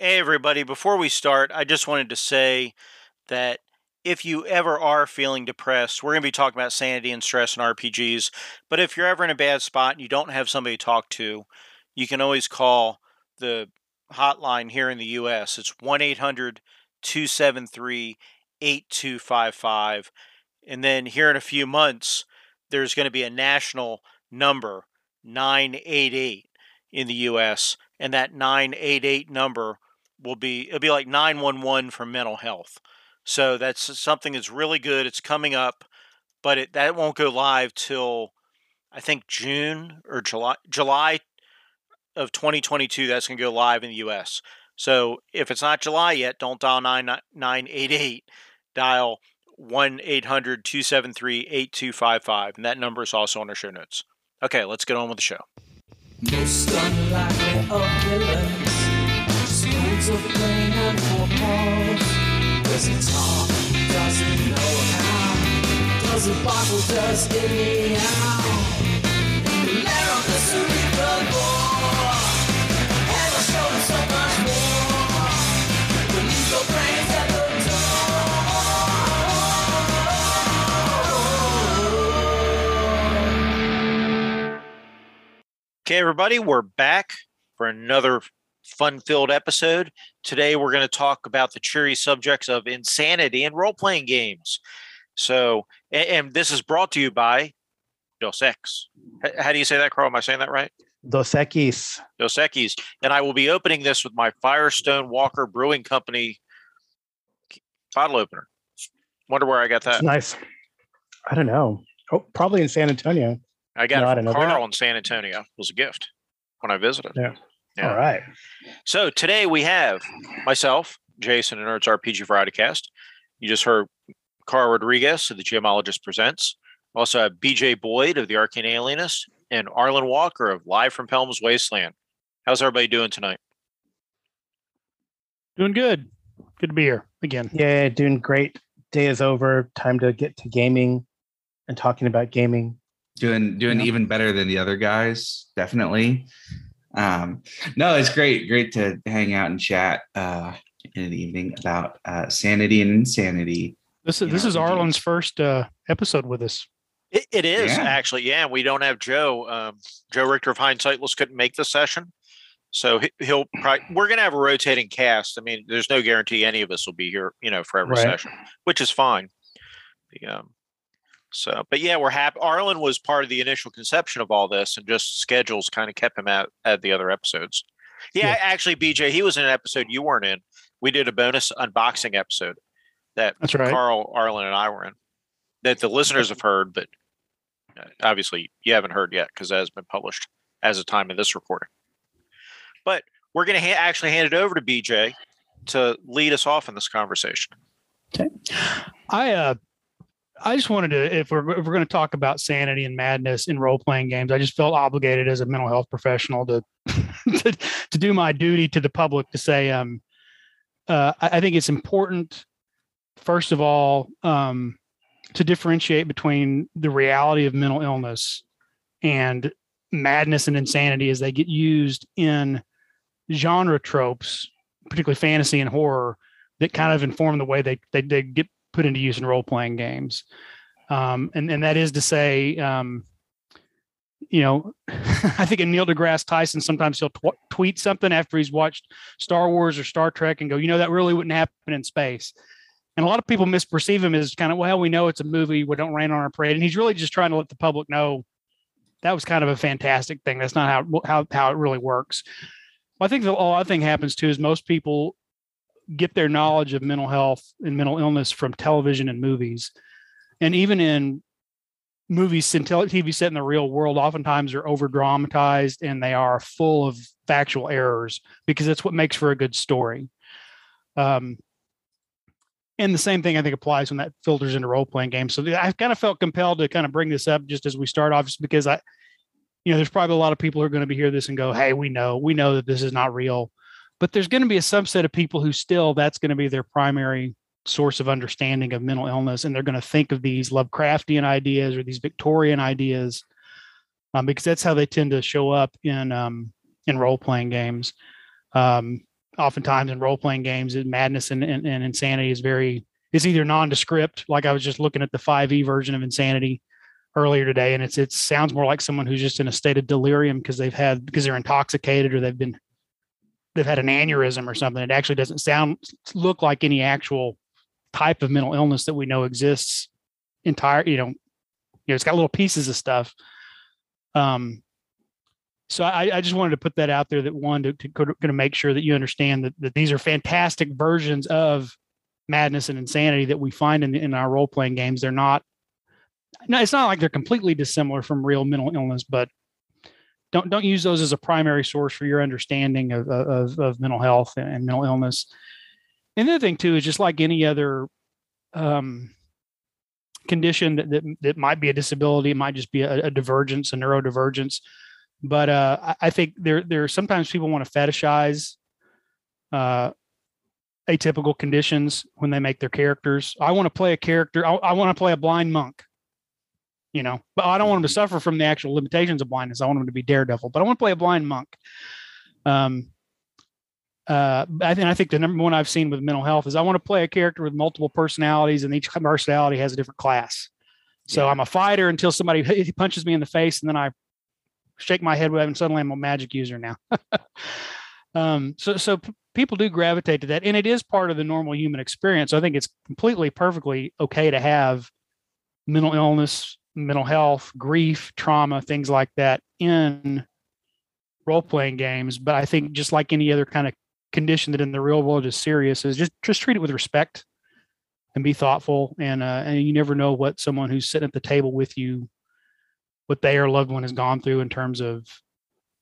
Hey, everybody. Before we start, I just wanted to say that if you ever are feeling depressed, we're going to be talking about sanity and stress and RPGs. But if you're ever in a bad spot and you don't have somebody to talk to, you can always call the hotline here in the US. It's 1 800 273 8255. And then here in a few months, there's going to be a national number, 988, in the US. And that 988 number will be, it'll be like 911 for mental health. So that's something that's really good. It's coming up, but it, that won't go live till I think June or July, July of 2022. That's going to go live in the US. So if it's not July yet, don't dial 9988. Dial 1 800 273 8255. And that number is also on our show notes. Okay, let's get on with the show. And for Does he talk? Does he know how? Does he bottle? Does Okay, everybody, we're back for another fun filled episode. Today, we're going to talk about the cheery subjects of insanity and role playing games. So, and, and, this is brought to you by Dos Equis. How do you say that, Karl? Am I saying that right? Dos Equis. Dos Equis. And I will be opening this with my Firestone Walker Brewing Company bottle opener. Wonder where I got that. That's nice. I don't know. Oh, probably in San Antonio. I got no, it from Karl in San Antonio. It was a gift when I visited. Yeah. Yeah. All right. So today we have myself, Jason, and Nerds RPG Variety Cast. You just heard Karl Rodriguez of the GMologist Presents. Also have BJ Boyd of the Arcane Alienist and Arlen Walker of Live from Pellam's Wasteland. How's everybody doing tonight? Doing good. Good to be here again. Yeah, doing great. Day is over. Time to get to gaming and talking about gaming doing doing even better than the other guys definitely um no it's great great to hang out and chat uh in the evening about uh sanity and insanity this is this is arlen's first uh episode with us. It, it is yeah. actually yeah we don't have joe um joe richter of hindsightless couldn't make the session. So he'll probably we're gonna have a rotating cast. I mean there's no guarantee any of us will be here you know for every right. session which is fine. The, um so, but yeah, we're happy. Arlen was part of the initial conception of all this, and just schedules kind of kept him at at the other episodes. Yeah, yeah, actually, BJ, he was in an episode you weren't in. We did a bonus unboxing episode that That's right. Karl, Arlen, and I were in that the listeners have heard, but uh, obviously you haven't heard yet because that has been published as of time of this recording. But we're going to ha- actually hand it over to BJ to lead us off in this conversation. Okay. I uh, I just wanted to, if we're if we're going to talk about sanity and madness in role playing games, I just felt obligated as a mental health professional to to, to do my duty to the public to say, um, uh, I, I think it's important, first of all, um, to differentiate between the reality of mental illness and madness and insanity as they get used in genre tropes, particularly fantasy and horror, that kind of inform the way they they, they get put into use in role playing games. Um, and, and that is to say, um, you know, I think in Neil deGrasse Tyson, sometimes he'll tw- tweet something after he's watched Star Wars or Star Trek and go, you know, that really wouldn't happen in space. And a lot of people misperceive him as kind of, well, we know it's a movie. We don't rain on our parade. And he's really just trying to let the public know that was kind of a fantastic thing. That's not how, how, how it really works. Well, I think the other thing happens too is most people get their knowledge of mental health and mental illness from television and movies. And even in movies and TV set in the real world, oftentimes are over dramatized and they are full of factual errors because that's what makes for a good story. Um, and the same thing I think applies when that filters into role playing games. So I've kind of felt compelled to kind of bring this up just as we start off, just because I, you know, there's probably a lot of people who are going to be hear this and go, "Hey, we know, we know that this is not real." But there's going to be a subset of people who still that's going to be their primary source of understanding of mental illness and they're going to think of these lovecraftian ideas or these victorian ideas um, because that's how they tend to show up in um, in role-playing games. Um, oftentimes in role playing games, madness and, and, and insanity is very it's either nondescript, like I was just looking at the 5e version of insanity earlier today, and it's it sounds more like someone who's just in a state of delirium because they've had because they're intoxicated or they've been they've had an aneurysm or something. It actually doesn't sound look like any actual type of mental illness that we know exists entire, you know, you know, it's got little pieces of stuff. Um, so I, I just wanted to put that out there that one to, to, to make sure that you understand that, that these are fantastic versions of madness and insanity that we find in, in our role playing games. They're not, no, it's not like they're completely dissimilar from real mental illness, but don't don't use those as a primary source for your understanding of of, of mental health and mental illness. And the other thing too is just like any other um, condition that, that, that might be a disability, it might just be a, a divergence, a neurodivergence. But uh, I, I think there there sometimes people want to fetishize uh, atypical conditions when they make their characters. I want to play a character. I, I want to play a blind monk. You know, but I don't want him to suffer from the actual limitations of blindness. I want him to be daredevil, but I want to play a blind monk. Um, uh, I think I think the number one I've seen with mental health is I want to play a character with multiple personalities, and each personality has a different class. So yeah. I'm a fighter until somebody punches me in the face, and then I shake my head with and suddenly I'm a magic user now. um, so so p- people do gravitate to that, and it is part of the normal human experience. So I think it's completely perfectly okay to have mental illness, mental health, grief, trauma, things like that in role playing games. But I think just like any other kind of condition that in the real world is serious is just just treat it with respect and be thoughtful and uh, and you never know what someone who's sitting at the table with you what they or loved one has gone through in terms of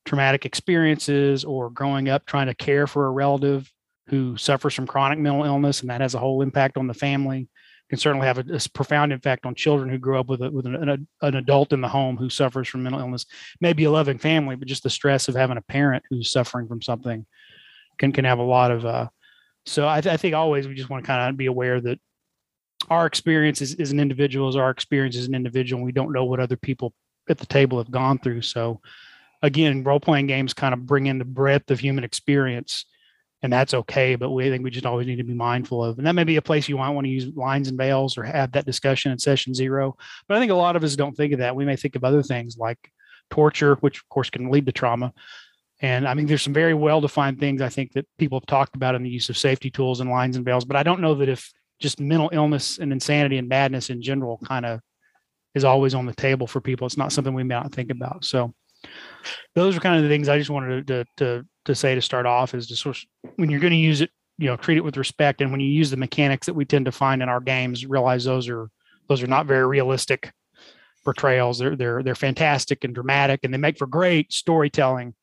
traumatic experiences or growing up trying to care for a relative who suffers from chronic mental illness and that has a whole impact on the family can certainly have a, a profound impact on children who grow up with, a, with an, an, an, adult in the home who suffers from mental illness maybe a loving family but just the stress of having a parent who's suffering from something can can have a lot of uh so I, th- I think always we just want to kind of be aware that our experience as, as an individual is our experience as an individual and we don't know what other people at the table have gone through. So again role-playing games kind of bring in the breadth of human experience and that's okay but we think we just always need to be mindful of and that may be a place you might want to use lines and veils or have that discussion in session zero but i think a lot of us don't think of that we may think of other things like torture which of course can lead to trauma and I mean, there's some very well defined things I think that people have talked about in the use of safety tools and lines and veils, but I don't know that if just mental illness and insanity and madness in general kind of is always on the table for people. It's not something we may not think about. So those are kind of the things I just wanted to, to, to say to start off is just sort of, when you're going to use it, you know, treat it with respect. And when you use the mechanics that we tend to find in our games, realize those are, those are not very realistic portrayals. They're, they're, they're fantastic and dramatic and they make for great storytelling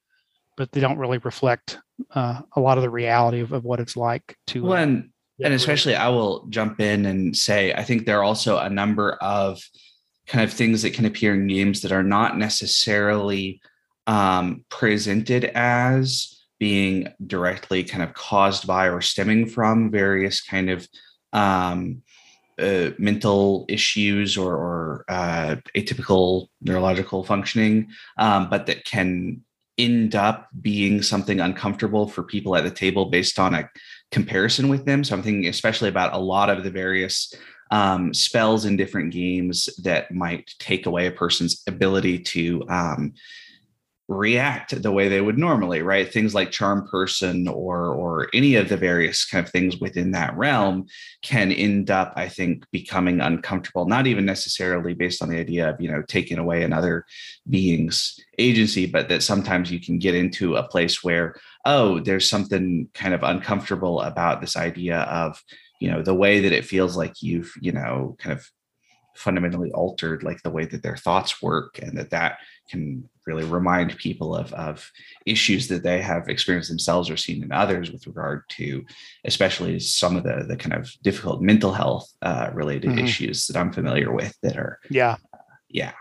but they don't really reflect uh, a lot of the reality of, of what it's like to. Well, uh, and, and especially, I will jump in and say, I think there are also a number of kind of things that can appear in games that are not necessarily um, presented as being directly kind of caused by or stemming from various kind of um, uh, mental issues or, or uh, atypical neurological functioning, um, but that can end up being something uncomfortable for people at the table based on a comparison with them. So I'm thinking especially about a lot of the various um, spells in different games that might take away a person's ability to um, react the way they would normally right? Things like charm person or or any of the various kind of things within that realm can end up i think becoming uncomfortable not even necessarily based on the idea of you know taking away another being's agency but that sometimes you can get into a place where oh there's something kind of uncomfortable about this idea of you know the way that it feels like you've you know kind of fundamentally altered like the way that their thoughts work and that that can really remind people of, of issues that they have experienced themselves or seen in others with regard to especially some of the the kind of difficult mental health uh, related mm-hmm. issues that i'm familiar with that are yeah uh, yeah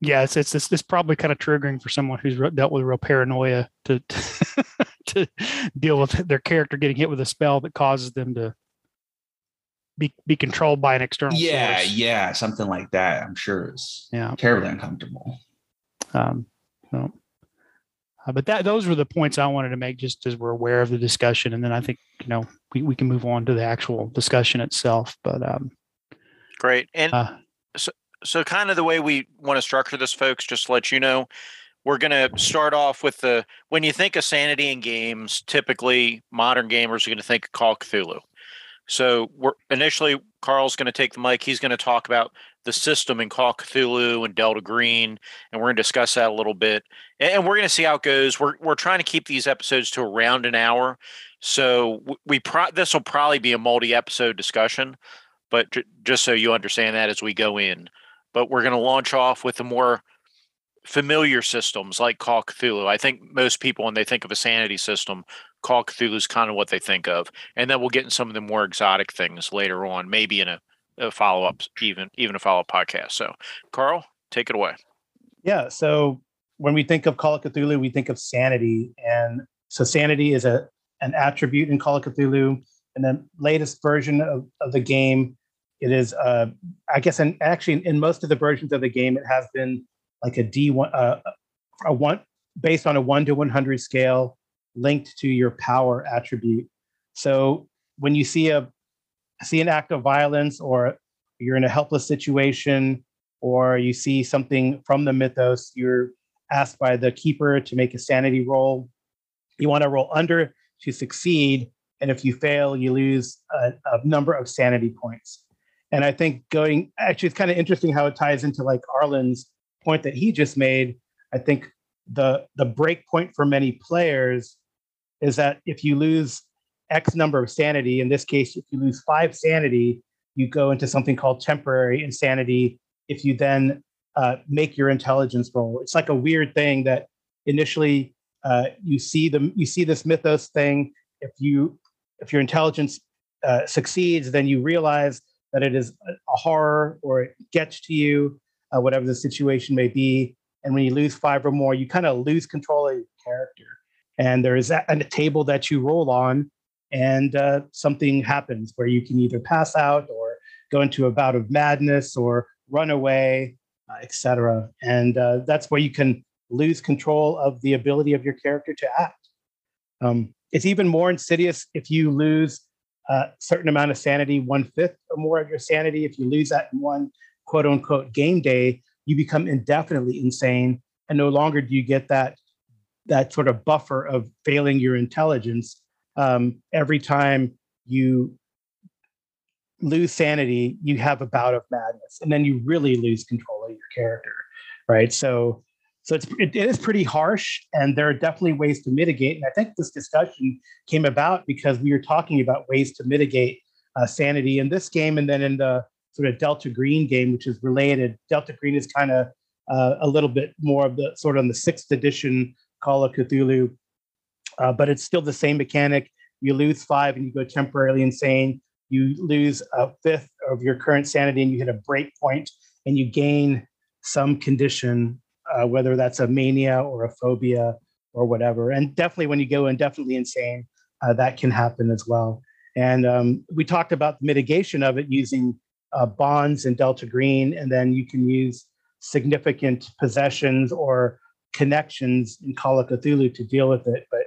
yeah it's, it's it's it's probably kind of triggering for someone who's dealt with real paranoia to to deal with their character getting hit with a spell that causes them to be be controlled by an external yeah source. yeah something like that i'm sure is yeah terribly uncomfortable um so Uh, but that those were the points I wanted to make, just as we're aware of the discussion, and then I think you know we, we can move on to the actual discussion itself. But um, great, and uh, so so kind of the way we want to structure this, folks, just to let you know, we're going to start off with the when you think of sanity in games, typically modern gamers are going to think of Call of Cthulhu. So we're initially Karl's going to take the mic. He's going to talk about the system in Call Cthulhu and Delta Green, and we're going to discuss that a little bit. And we're going to see how it goes. We're we're trying to keep these episodes to around an hour, so we pro- this will probably be a multi-episode discussion. But j- just so you understand that as we go in, but we're going to launch off with the more familiar systems like Call Cthulhu. I think most people, when they think of a sanity system, Call Cthulhu is kind of what they think of, and then we'll get in some of the more exotic things later on, maybe in a, a follow up, even even a follow up podcast. So, Karl, take it away. Yeah. So when we think of Call of Cthulhu, we think of sanity, and so sanity is a an attribute in Call of Cthulhu. And the latest version of, of the game, it is, uh, I guess, and actually in most of the versions of the game, it has been like a D one, uh, a one based on a one to one hundred scale linked to your power attribute. So when you see a see an act of violence or you're in a helpless situation or you see something from the mythos, you're asked by the keeper to make a sanity roll. You want to roll under to succeed. And if you fail, you lose a, a number of sanity points. And I think going actually, it's kind of interesting how it ties into like Arlen's point that he just made. I think the the break point for many players is that if you lose X number of sanity, in this case, if you lose five sanity, you go into something called temporary insanity. If you then uh, make your intelligence roll, it's like a weird thing that initially uh, you see the you see this mythos thing. If you if your intelligence uh, succeeds, then you realize that it is a horror or it gets to you, uh, whatever the situation may be. And when you lose five or more, you kind of lose control of and there is a, a table that you roll on and uh, something happens where you can either pass out or go into a bout of madness or run away uh, etc and uh, that's where you can lose control of the ability of your character to act. Um, it's even more insidious if you lose a certain amount of sanity one fifth or more of your sanity. If you lose that in one quote unquote game day you become indefinitely insane and no longer do you get that that sort of buffer of failing your intelligence um, every time you lose sanity you have a bout of madness and then you really lose control of your character right? So so it's it, it is pretty harsh and there are definitely ways to mitigate and i think this discussion came about because we were talking about ways to mitigate uh, sanity in this game and then in the sort of delta green game which is related. Delta green is kind of uh, a little bit more of the sort of on the sixth edition Call of Cthulhu, uh, but it's still the same mechanic. You lose five and you go temporarily insane. You lose a fifth of your current sanity and you hit a break point and you gain some condition, uh, whether that's a mania or a phobia or whatever. And definitely when you go indefinitely insane, uh, that can happen as well. And um, we talked about the mitigation of it using uh, bonds and Delta Green, and then you can use significant possessions or connections in Call of Cthulhu to deal with it. But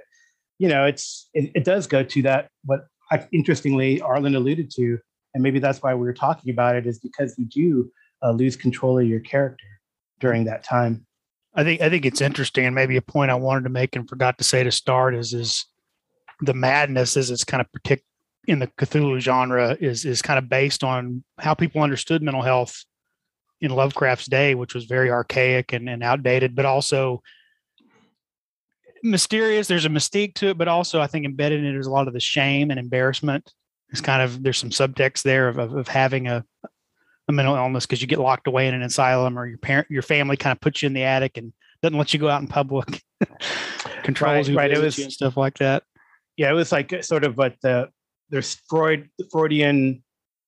you know, it's it, it does go to that what I, interestingly Arlen alluded to, and maybe that's why we were talking about it is because you do uh, lose control of your character during that time. I think I think it's interesting, and maybe a point I wanted to make and forgot to say to start is is the madness is it's kind of particular in the Cthulhu genre is is kind of based on how people understood mental health in Lovecraft's day, which was very archaic and, and outdated, but also mysterious. There's a mystique to it, but also I think embedded in it is a lot of the shame and embarrassment. It's kind of there's some subtext there of, of, of having a, a mental illness because you get locked away in an asylum or your parent your family kind of puts you in the attic and doesn't let you go out in public, controls right, right. It was, and stuff like that. Yeah, it was like uh, sort of what the there's Freud Freudian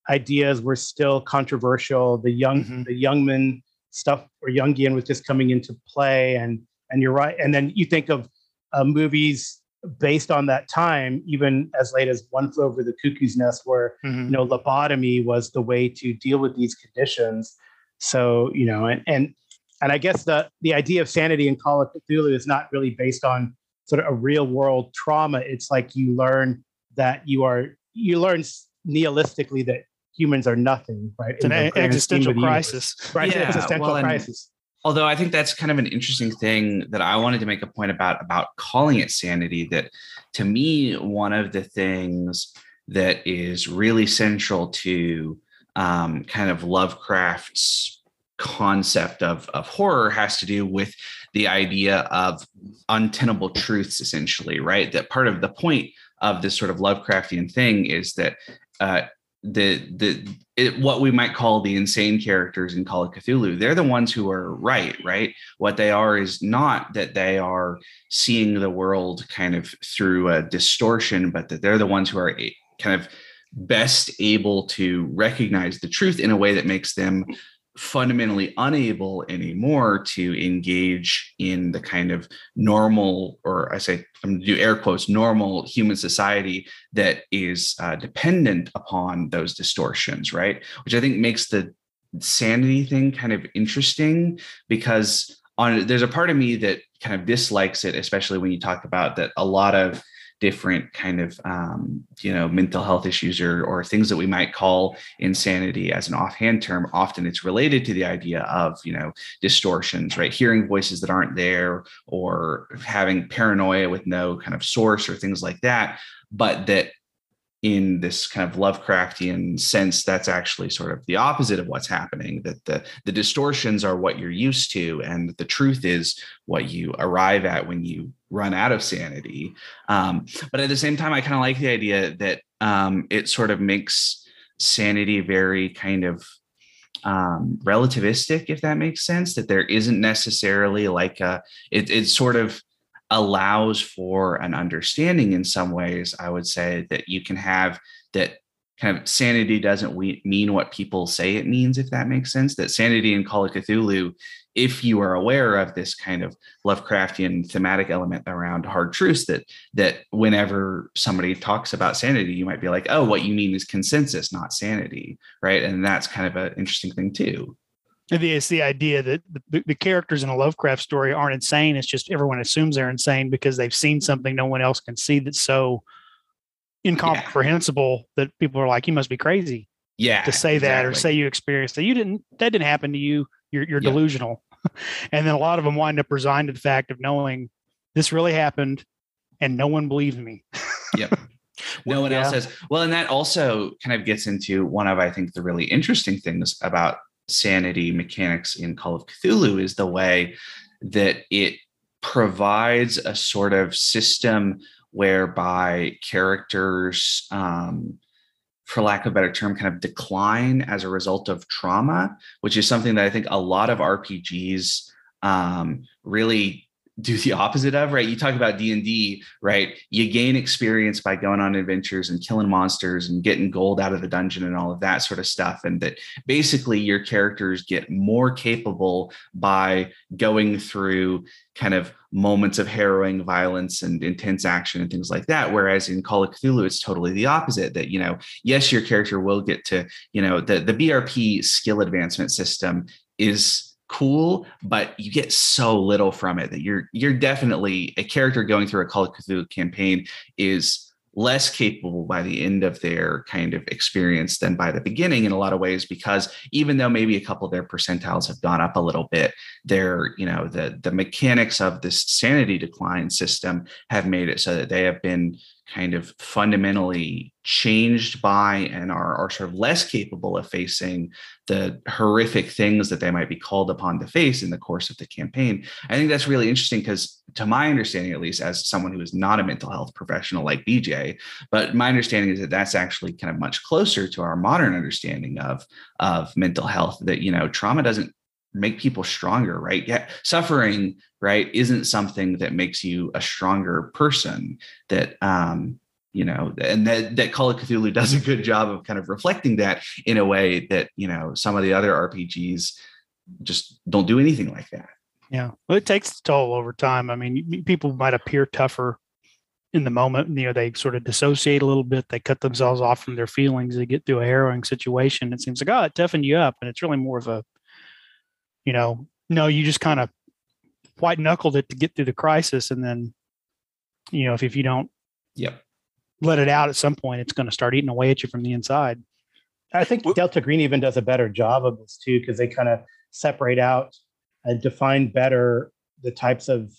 ideas were still controversial. The young mm-hmm. the Jungmann stuff or Jungian was just coming into play, and and you're right. And then you think of uh, movies based on that time, even as late as One Flew Over the Cuckoo's Nest, where mm-hmm. you know lobotomy was the way to deal with these conditions. So you know, and and and I guess the the idea of sanity in Call of Cthulhu is not really based on sort of a real world trauma. It's like you learn that you are you learn nihilistically that humans are nothing, right? It's an existential crisis. Right, yeah, existential well, crisis. Although I think that's kind of an interesting thing that I wanted to make a point about about calling it sanity. That to me, one of the things that is really central to um, kind of Lovecraft's concept of, of horror has to do with the idea of untenable truths, essentially, right? That part of the point of this sort of Lovecraftian thing is that uh, the the it, what we might call the insane characters in Call of Cthulhu, they're the ones who are right, right? What they are is not that they are seeing the world kind of through a distortion, but that they're the ones who are kind of best able to recognize the truth in a way that makes them fundamentally unable anymore to engage in the kind of normal, or I say, I'm going to do air quotes, normal human society that is uh, dependent upon those distortions, right? Which I think makes the sanity thing kind of interesting because on there's a part of me that kind of dislikes it, especially when you talk about that a lot of different kind of um, you know mental health issues or or things that we might call insanity as an offhand term often it's related to the idea of you know distortions right? Hearing voices that aren't there or having paranoia with no kind of source or things like that but that in this kind of Lovecraftian sense, that's actually sort of the opposite of what's happening. That the the distortions are what you're used to, and the truth is what you arrive at when you run out of sanity. Um, but at the same time, I kind of like the idea that um, it sort of makes sanity very kind of um, relativistic, if that makes sense. That there isn't necessarily like a it, it's sort of allows for an understanding in some ways i would say that you can have that kind of sanity doesn't we- mean what people say it means if that makes sense. That sanity in call of cthulhu if you are aware of this kind of lovecraftian thematic element around hard truths that that whenever somebody talks about sanity you might be like oh what you mean is consensus not sanity right? And that's kind of an interesting thing too it's the idea that the, the, characters in a Lovecraft story aren't insane. It's just everyone assumes they're insane because they've seen something no one else can see that's so incomprehensible yeah. that people are like, "You must be crazy." Yeah, to say exactly. that or say you experienced that. You didn't. That didn't happen to you. You're you're yep. delusional. and then a lot of them wind up resigned to the fact of knowing this really happened, and no one believes me. yep. No one yeah. else says. Well, and that also kind of gets into one of I think the really interesting things about sanity mechanics in Call of Cthulhu is the way that it provides a sort of system whereby characters, um, for lack of a better term, kind of decline as a result of trauma, which is something that I think a lot of RPGs um, really do the opposite of right? You talk about d&d right? You gain experience by going on adventures and killing monsters and getting gold out of the dungeon and all of that sort of stuff and that basically your characters get more capable by going through kind of moments of harrowing violence and intense action and things like that. Whereas in call of cthulhu it's totally the opposite that you know yes your character will get to you know the the brp skill advancement system is cool, but you get so little from it that you're you're definitely a character going through a Call of Cthulhu campaign is less capable by the end of their kind of experience than by the beginning in a lot of ways because even though maybe a couple of their percentiles have gone up a little bit they're you know the the mechanics of this sanity decline system have made it so that they have been kind of fundamentally changed by and are, are sort of less capable of facing the horrific things that they might be called upon to face in the course of the campaign. I think that's really interesting because, to my understanding, at least as someone who is not a mental health professional like BJ, but my understanding is that that's actually kind of much closer to our modern understanding of, of mental health, that, you know, trauma doesn't make people stronger, right? Yeah, suffering, right, isn't something that makes you a stronger person. That um, you know, and that that Call of Cthulhu does a good job of kind of reflecting that in a way that you know some of the other RPGs just don't do anything like that. Yeah, well, it takes toll over time. I mean, people might appear tougher in the moment. You know, they sort of dissociate a little bit. They cut themselves off from their feelings. They get through a harrowing situation. It seems like, oh, it toughened you up. And it's really more of a you know, No, you just kind of white knuckled it to get through the crisis, and then you know if if you don't Yep. let it out at some point, it's going to start eating away at you from the inside. I think Delta Green even does a better job of this too, because they kind of separate out and define better the types of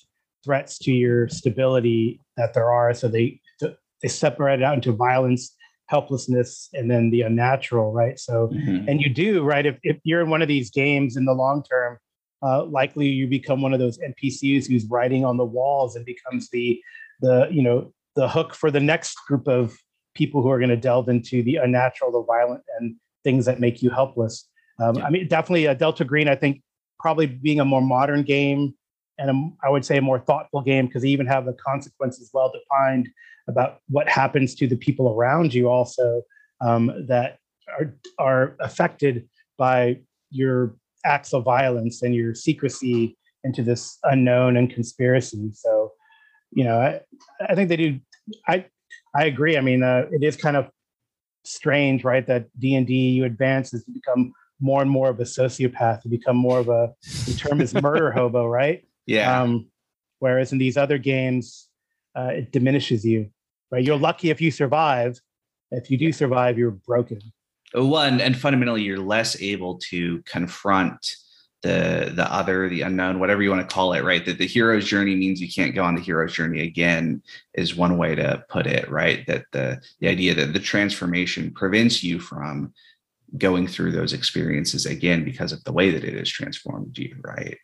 threats to your stability that there are. So they they separate it out into violence, helplessness, and then the unnatural, right? So Mhm. and you do right if, if you're in one of these games in the long term uh, likely you become one of those npcs who's writing on the walls and becomes the the you know the hook for the next group of people who are going to delve into the unnatural the violent and things that make you helpless um, Yeah. i mean definitely a delta green i think probably being a more modern game and a, I would say a more thoughtful game because they even have the consequences well defined about what happens to the people around you also um, that are are affected by your acts of violence and your secrecy into this unknown and conspiracy. So, you know, I, I think they do. I I agree. I mean, uh, it is kind of strange, right? That D and D you advance is to become more and more of a sociopath, to become more of a the term is murder hobo, right? Yeah. Um, whereas in these other games, uh, it diminishes you, right? You're lucky if you survive. If you do survive, you're broken. one and fundamentally you're less able to confront the the other the unknown whatever you want to call it right that the hero's journey means you can't go on the hero's journey again is one way to put it right that the the idea that the transformation prevents you from going through those experiences again because of the way that it has transformed you right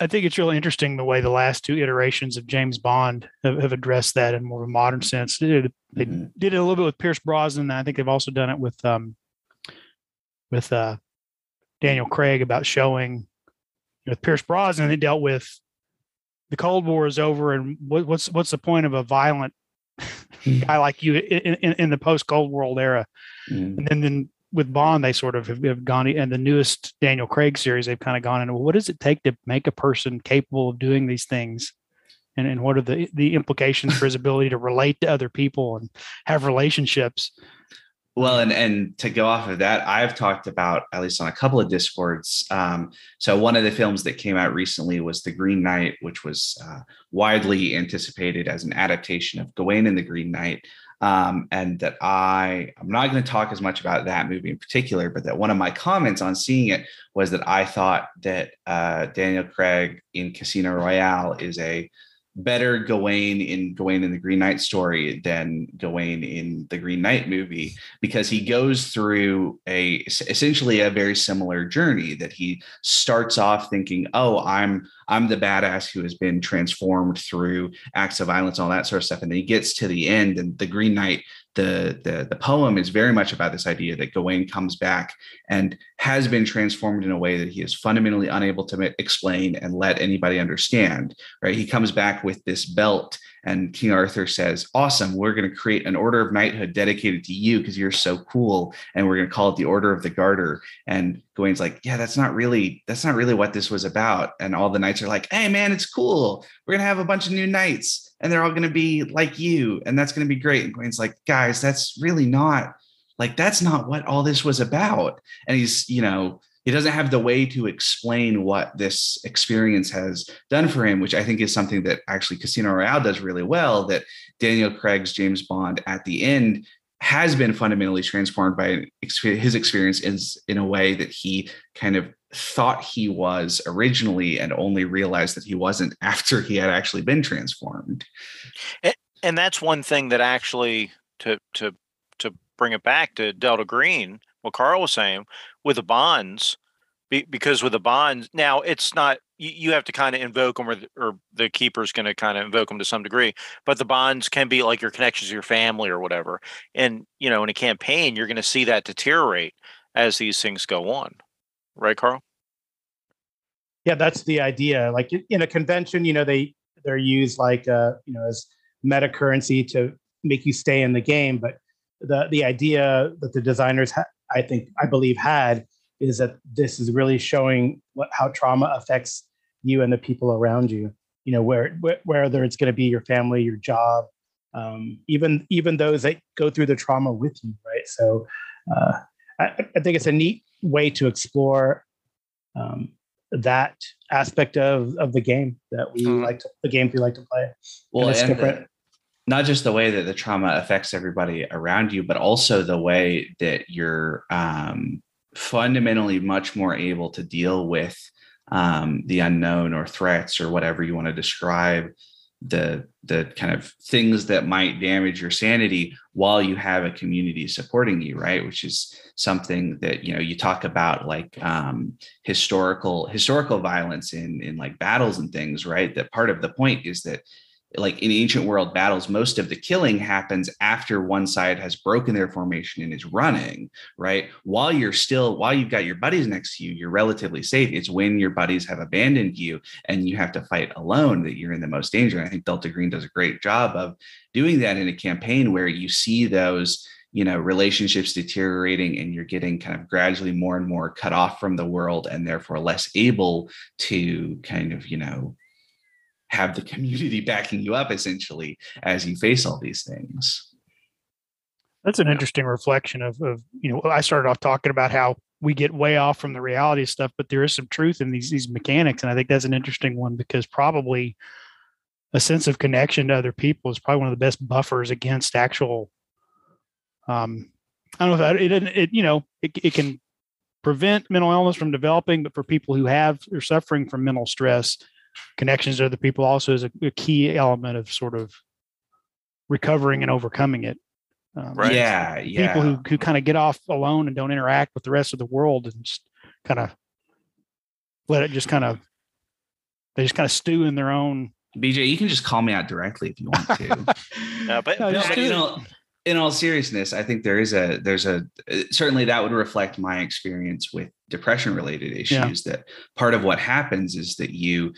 I think it's really interesting the way the last two iterations of James Bond have, have addressed that in more of a modern sense. They did, they Mhm. did it a little bit with Pierce Brosnan. and I think they've also done it with um, with uh, Daniel Craig about showing with Pierce Brosnan. They dealt with the Cold War is over, and what, what's what's the point of a violent guy like you in, in, in the post Cold World era? Mhm. And then, then with Bond, they sort of have, gone, and the newest Daniel Craig series, they've kind of gone into well, what does it take to make a person capable of doing these things? And, and what are the, the implications for his ability to relate to other people and have relationships? Well, and and to go off of that, I've talked about at least on a couple of discords. Um, so one of the films that came out recently was The Green Knight, which was uh, widely anticipated as an adaptation of Gawain and the Green Knight. Um, and that I I'm not going to talk as much about that movie in particular, but that one of my comments on seeing it was that I thought that uh, Daniel Craig in Casino Royale is a better Gawain in Gawain in the Green Knight story than Gawain in the Green Knight movie because he goes through a essentially a very similar journey that he starts off thinking oh i'm i'm the badass who has been transformed through acts of violence all that sort of stuff and then he gets to the end and the green knight the the, the poem is very much about this idea that gawain comes back and has been transformed in a way that he is fundamentally unable to explain and let anybody understand right? He comes back with this belt and King Arthur says, Awesome, we're going to create an order of knighthood dedicated to you because you're so cool. And we're going to call it the Order of the Garter. And Gawain's like, Yeah, that's not really, that's not really what this was about. And all the knights are like, Hey man, it's cool. We're going to have a bunch of new knights and they're all going to be like you. And that's going to be great. And Gawain's like, guys, that's really not like that's not what all this was about. And he's, you know, he doesn't have the way to explain what this experience has done for him, which I think is something that actually Casino Royale does really well. That Daniel Craig's James Bond at the end has been fundamentally transformed by his experience is in a way that he kind of thought he was originally and only realized that he wasn't after he had actually been transformed. And that's one thing that actually to to to bring it back to Delta Green, what Karl was saying with the bonds, be, because with the bonds now it's not you, you have to kind of invoke them or the, or the keeper's going to kind of invoke them to some degree, but the bonds can be like your connections to your family or whatever. And you know, in a campaign, you're going to see that deteriorate as these things go on, right, Karl? Yeah, that's the idea. Like in- a convention, you know, they they're used like uh, you know as meta currency to make you stay in the game. But the the idea that the designers, ha- I think, I believe, had is that this is really showing what how trauma affects you and the people around you. You know, where, where whether it's going to be your family, your job, um, even even those that go through the trauma with you, right? So, uh, I, I think it's a neat way to explore um, that aspect of of the game that we Mhm. like to the games we like to play. Well, it's and the- not just the way that the trauma affects everybody around you, but also the way that you're um, fundamentally much more able to deal with um, the unknown or threats or whatever you want to describe the the kind of things that might damage your sanity while you have a community supporting you right? Which is something that you know you talk about like um historical historical violence in in like battles and things right? That part of the point is that like in ancient world battles most of the killing happens after one side has broken their formation and is running right? While you're still while you've got your buddies next to you you're relatively safe. It's when your buddies have abandoned you and you have to fight alone that you're in the most danger. And i think delta green does a great job of doing that in a campaign where you see those you know relationships deteriorating and you're getting kind of gradually more and more cut off from the world and therefore less able to kind of you know have the community backing you up essentially as you face all these things That's an interesting reflection of, of, you know, I started off talking about how we get way off from the reality of stuff, but there is some truth in these these mechanics, and I think that's an interesting one because probably a sense of connection to other people is probably one of the best buffers against actual. Um, I don't know if that, it. It you know it it can prevent mental illness from developing, but for people who have are suffering from mental stress, connections to other people also is a, a key element of sort of recovering and overcoming it. Um, Right. yeah yeah people who, who kind of get off alone and don't interact with the rest of the world and just kind of let it just kind of they just kind of stew in their own bj you can just call me out directly if you want to No, but, No, but just but, do you know, in all seriousness, I think there is a there's a uh, certainly that would reflect my experience with depression related issues. That part of what happens is that you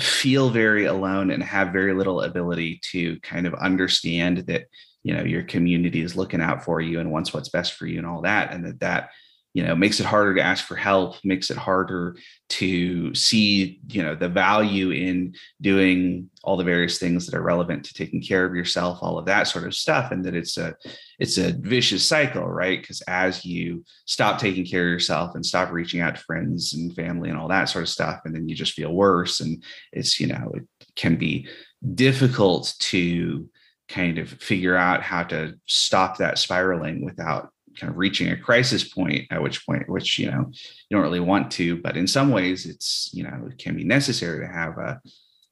feel very alone and have very little ability to kind of understand that you know your community is looking out for you and wants what's best for you and all that, and that that you know makes it harder to ask for help, makes it harder to see you know the value in doing all the various things that are relevant to taking care of yourself all of that sort of stuff and that it's a it's a vicious cycle right? Because as you stop taking care of yourself and stop reaching out to friends and family and all that sort of stuff and then you just feel worse and it's you know it can be difficult to kind of figure out how to stop that spiraling without kind of reaching a crisis point at which point which you know you don't really want to but in some ways it's you know it can be necessary to have a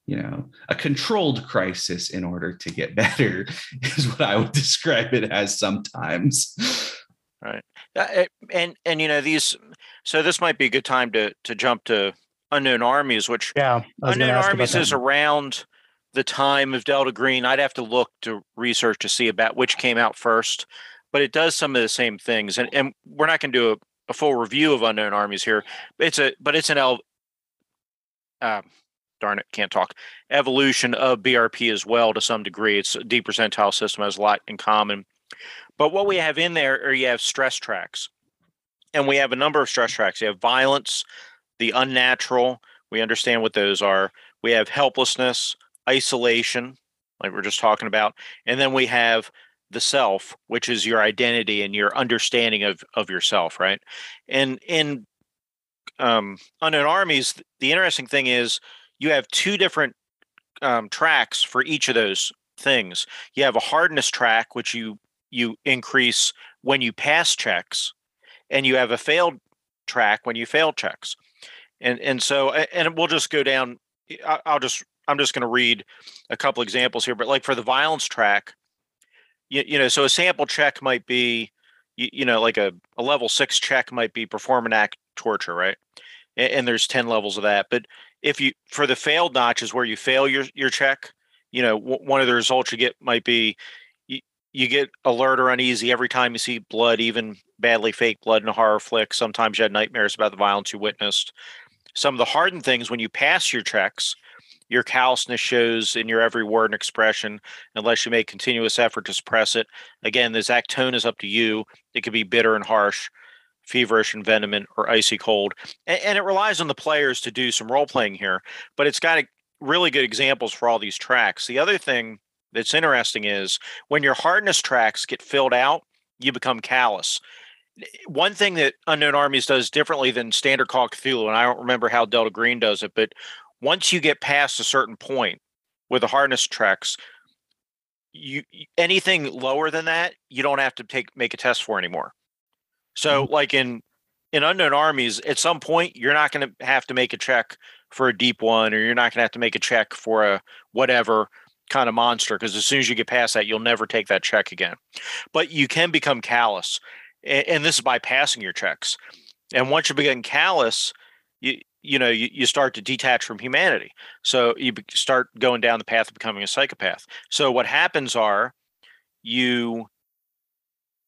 you know a controlled crisis in order to get better is what i would describe it as sometimes. Right. Uh, and and you know these so this might be a good time to to jump to unknown armies which Yeah, I was gonna unknown armies is around the time of delta green. I'd have to look to research to see about which came out first but it does some of the same things and, and we're not going to do a, a full review of unknown armies here it's a but it's an el uh, darn it can't talk evolution of brp as well to some degree. It's a d percentile system has a lot in common. But what we have in there are you have stress tracks and we have a number of stress tracks. You have violence the unnatural we understand what those are. We have helplessness isolation like we're just talking about and then we have the self which is your identity and your understanding of of yourself right? And in um unknown armies the interesting thing is you have two different um, tracks for each of those things. You have a hardness track which you you increase when you pass checks and you have a failed track when you fail checks. And and so and we'll just go down i'll just i'm just going to read a couple examples here but like for the violence track you, you know so a sample check might be you, you know like a, a level six check might be perform an act torture right? And, and there's 10 levels of that but if you for the failed notches where you fail your your check you know w- one of the results you get might be you, you get alert or uneasy every time you see blood even badly fake blood in a horror flick. Sometimes you had nightmares about the violence you witnessed. Some of the hardened things when you pass your checks your callousness shows in your every word and expression unless you make continuous effort to suppress it. Again the exact tone is up to you. It could be bitter and harsh feverish and venomous or icy cold. And, and it relies on the players to do some role playing here but it's got a, really good examples for all these tracks. The other thing that's interesting is when your hardness tracks get filled out you become callous. One thing that Unknown Armies does differently than standard Call Cthulhu, and I don't remember how Delta Green does it, but once you get past a certain point with the harness treks, you anything lower than that, you don't have to take make a test for anymore. So, mm-hmm. like in in Unknown Armies, at some point, you're not going to have to make a check for a deep one, or you're not going to have to make a check for a whatever kind of monster because as soon as you get past that, you'll never take that check again. But you can become callous, and, and this is by passing your checks. And once you begin callous, you you know you, you start to detach from humanity. So you start going down the path of becoming a psychopath. So what happens are you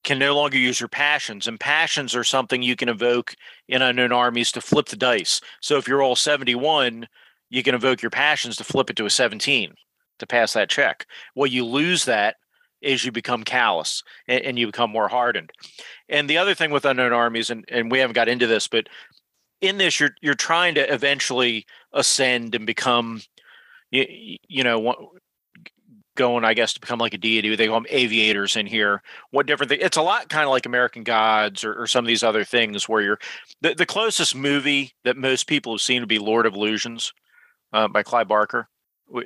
can no longer use your passions and passions are something you can evoke in unknown armies to flip the dice so if you're all 71 you can evoke your passions to flip it to a 17 to pass that check. Well, you lose that is you become callous and, and, you become more hardened. And the other thing with unknown armies, and, and we haven't got into this, but in this, you're you're trying to eventually ascend and become, you, you know, going, I guess, to become like a deity. They call them avatars in here. What different thing? It's a lot kind of like American Gods or, or some of these other things where you're the, the closest movie that most people have seen to be Lord of Illusions uh, by Clive Barker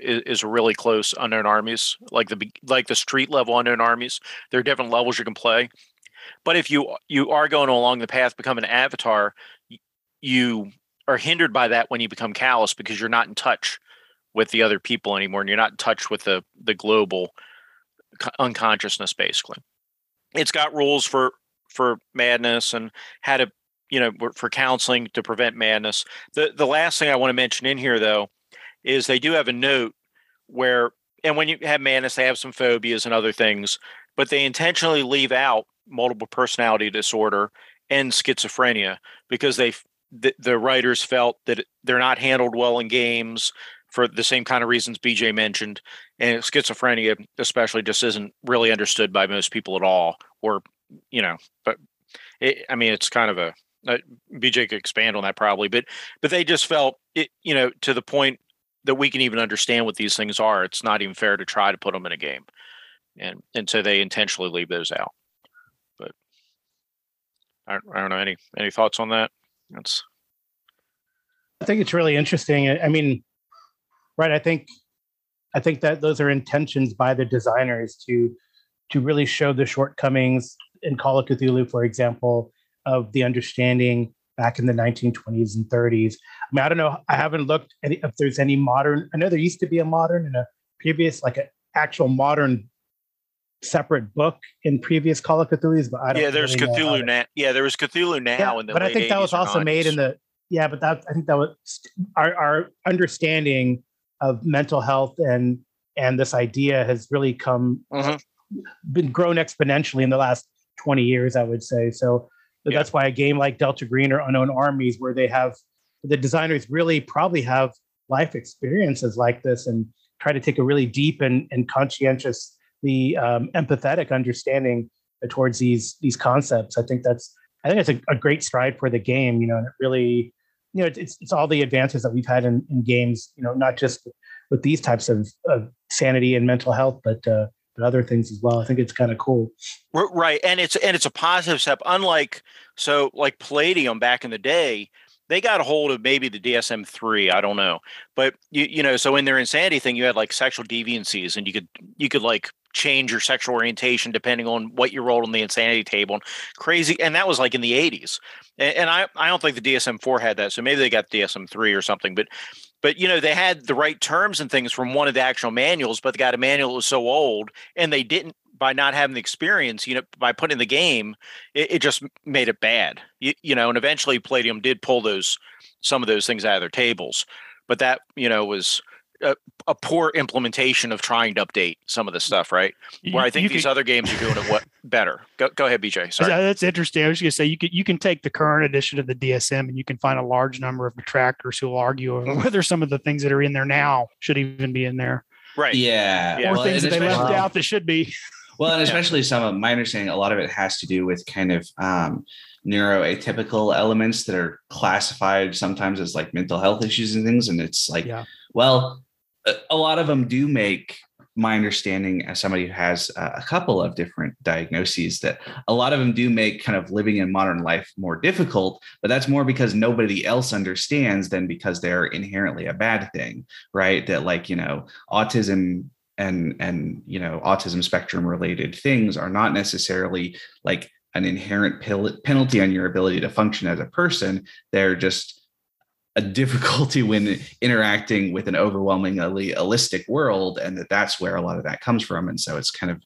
is, really close unknown armies like the like the street level unknown armies there are different levels you can play but if you you are going along the path become an avatar you are hindered by that when you become callous because you're not in touch with the other people anymore and you're not in touch with the the global unconsciousness basically. It's got rules for for madness and how to you know for counseling to prevent madness. The the last thing i want to mention in here though is they do have a note where, and when you have madness, they have some phobias and other things, but they intentionally leave out multiple personality disorder and schizophrenia because they the, the writers felt that they're not handled well in games for the same kind of reasons BJ mentioned, and schizophrenia especially just isn't really understood by most people at all, or you know, but it, I mean it's kind of a uh, BJ could expand on that probably, but but they just felt it, you know, to the point that we can even understand what these things are. It's not even fair to try to put them in a game, and and so they intentionally leave those out. But I, I don't know any any thoughts on that. That's. I think it's really interesting. I mean, right? I think I think that those are intentions by the designers to to really show the shortcomings in Call of Cthulhu, for example, of the understanding back in the 1920s and 30s. I mean, I don't know. I haven't looked at if there's any modern. I know there used to be a modern and a previous, like an actual modern separate book in previous Call of Cthulhu's, but I don't. Yeah, there's really Cthulhu now. Yeah, there was Cthulhu now. Yeah, in the but I think that was also 90s. made in the. Yeah, but that I think that was our our understanding of mental health and and this idea has really come mm-hmm. been grown exponentially in the last 20 years i would say so yeah. That's why a game like Delta Green or Unknown Armies, where they have the designers really probably have life experiences like this and try to take a really deep and, and conscientiously um, empathetic understanding towards these these concepts. I think that's I think it's a, a, great stride for the game. You know, and it really you know it's it's all the advances that we've had in, in games. You know, not just with these types of, of sanity and mental health, but uh, but other things as well. I think it's kind of cool. Right, and it's and it's a positive step. Unlike so like Palladium back in the day, they got a hold of maybe the DSM three. I don't know, but you you know, so in their insanity thing, you had like sexual deviancies, and you could you could like change your sexual orientation depending on what you rolled on the insanity table. And crazy, and that was like in the eighties. And, and I I don't think the DSM four had that, so maybe they got DSM three or something. But but you know they had the right terms and things from one of the actual manuals but they got a manual that was so old and they didn't by not having the experience you know by putting the game it, it just made it bad you, you know and eventually palladium did pull those some of those things out of their tables but that you know was a, a, poor implementation of trying to update some of the stuff, right? Where I think these other games are doing it what better. Go, go ahead, BJ. Sorry. That's interesting. I was going to say you can you can take the current edition of the DSM and you can find a large number of detractors who will argue over mm-hmm. whether some of the things that are in there now should even be in there. Right. Yeah. yeah. Or well, things that they left out that should be. Well, and especially yeah. some of my understanding, a lot of it has to do with kind of um, neuroatypical elements that are classified sometimes as like mental health issues and things. And it's like, yeah. well, a lot of them do make my understanding as somebody who has a couple of different diagnoses that a lot of them do make kind of living in modern life more difficult but that's more because nobody else understands than because they're inherently a bad thing right? That like you know autism and and you know autism spectrum related things are not necessarily like an inherent penalty on your ability to function as a person. They're just a difficulty when interacting with an overwhelmingly holistic world and that that's where a lot of that comes from and so it's kind of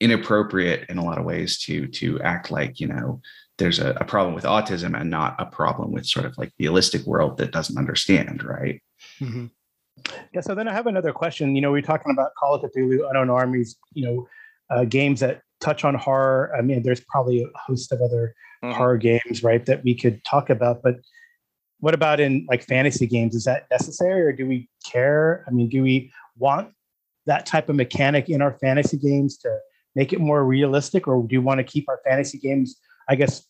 inappropriate in a lot of ways to to act like you know there's a, a problem with autism and not a problem with sort of like the holistic world that doesn't understand right mm-hmm. yeah so then i have another question you know we're talking about call of cthulhu unknown armies you know uh, games that touch on horror i mean there's probably a host of other mm-hmm. horror games right that we could talk about but what about in like fantasy games? Is that necessary or do we care? I mean, do we want that type of mechanic in our fantasy games to make it more realistic, or do you want to keep our fantasy games, I guess,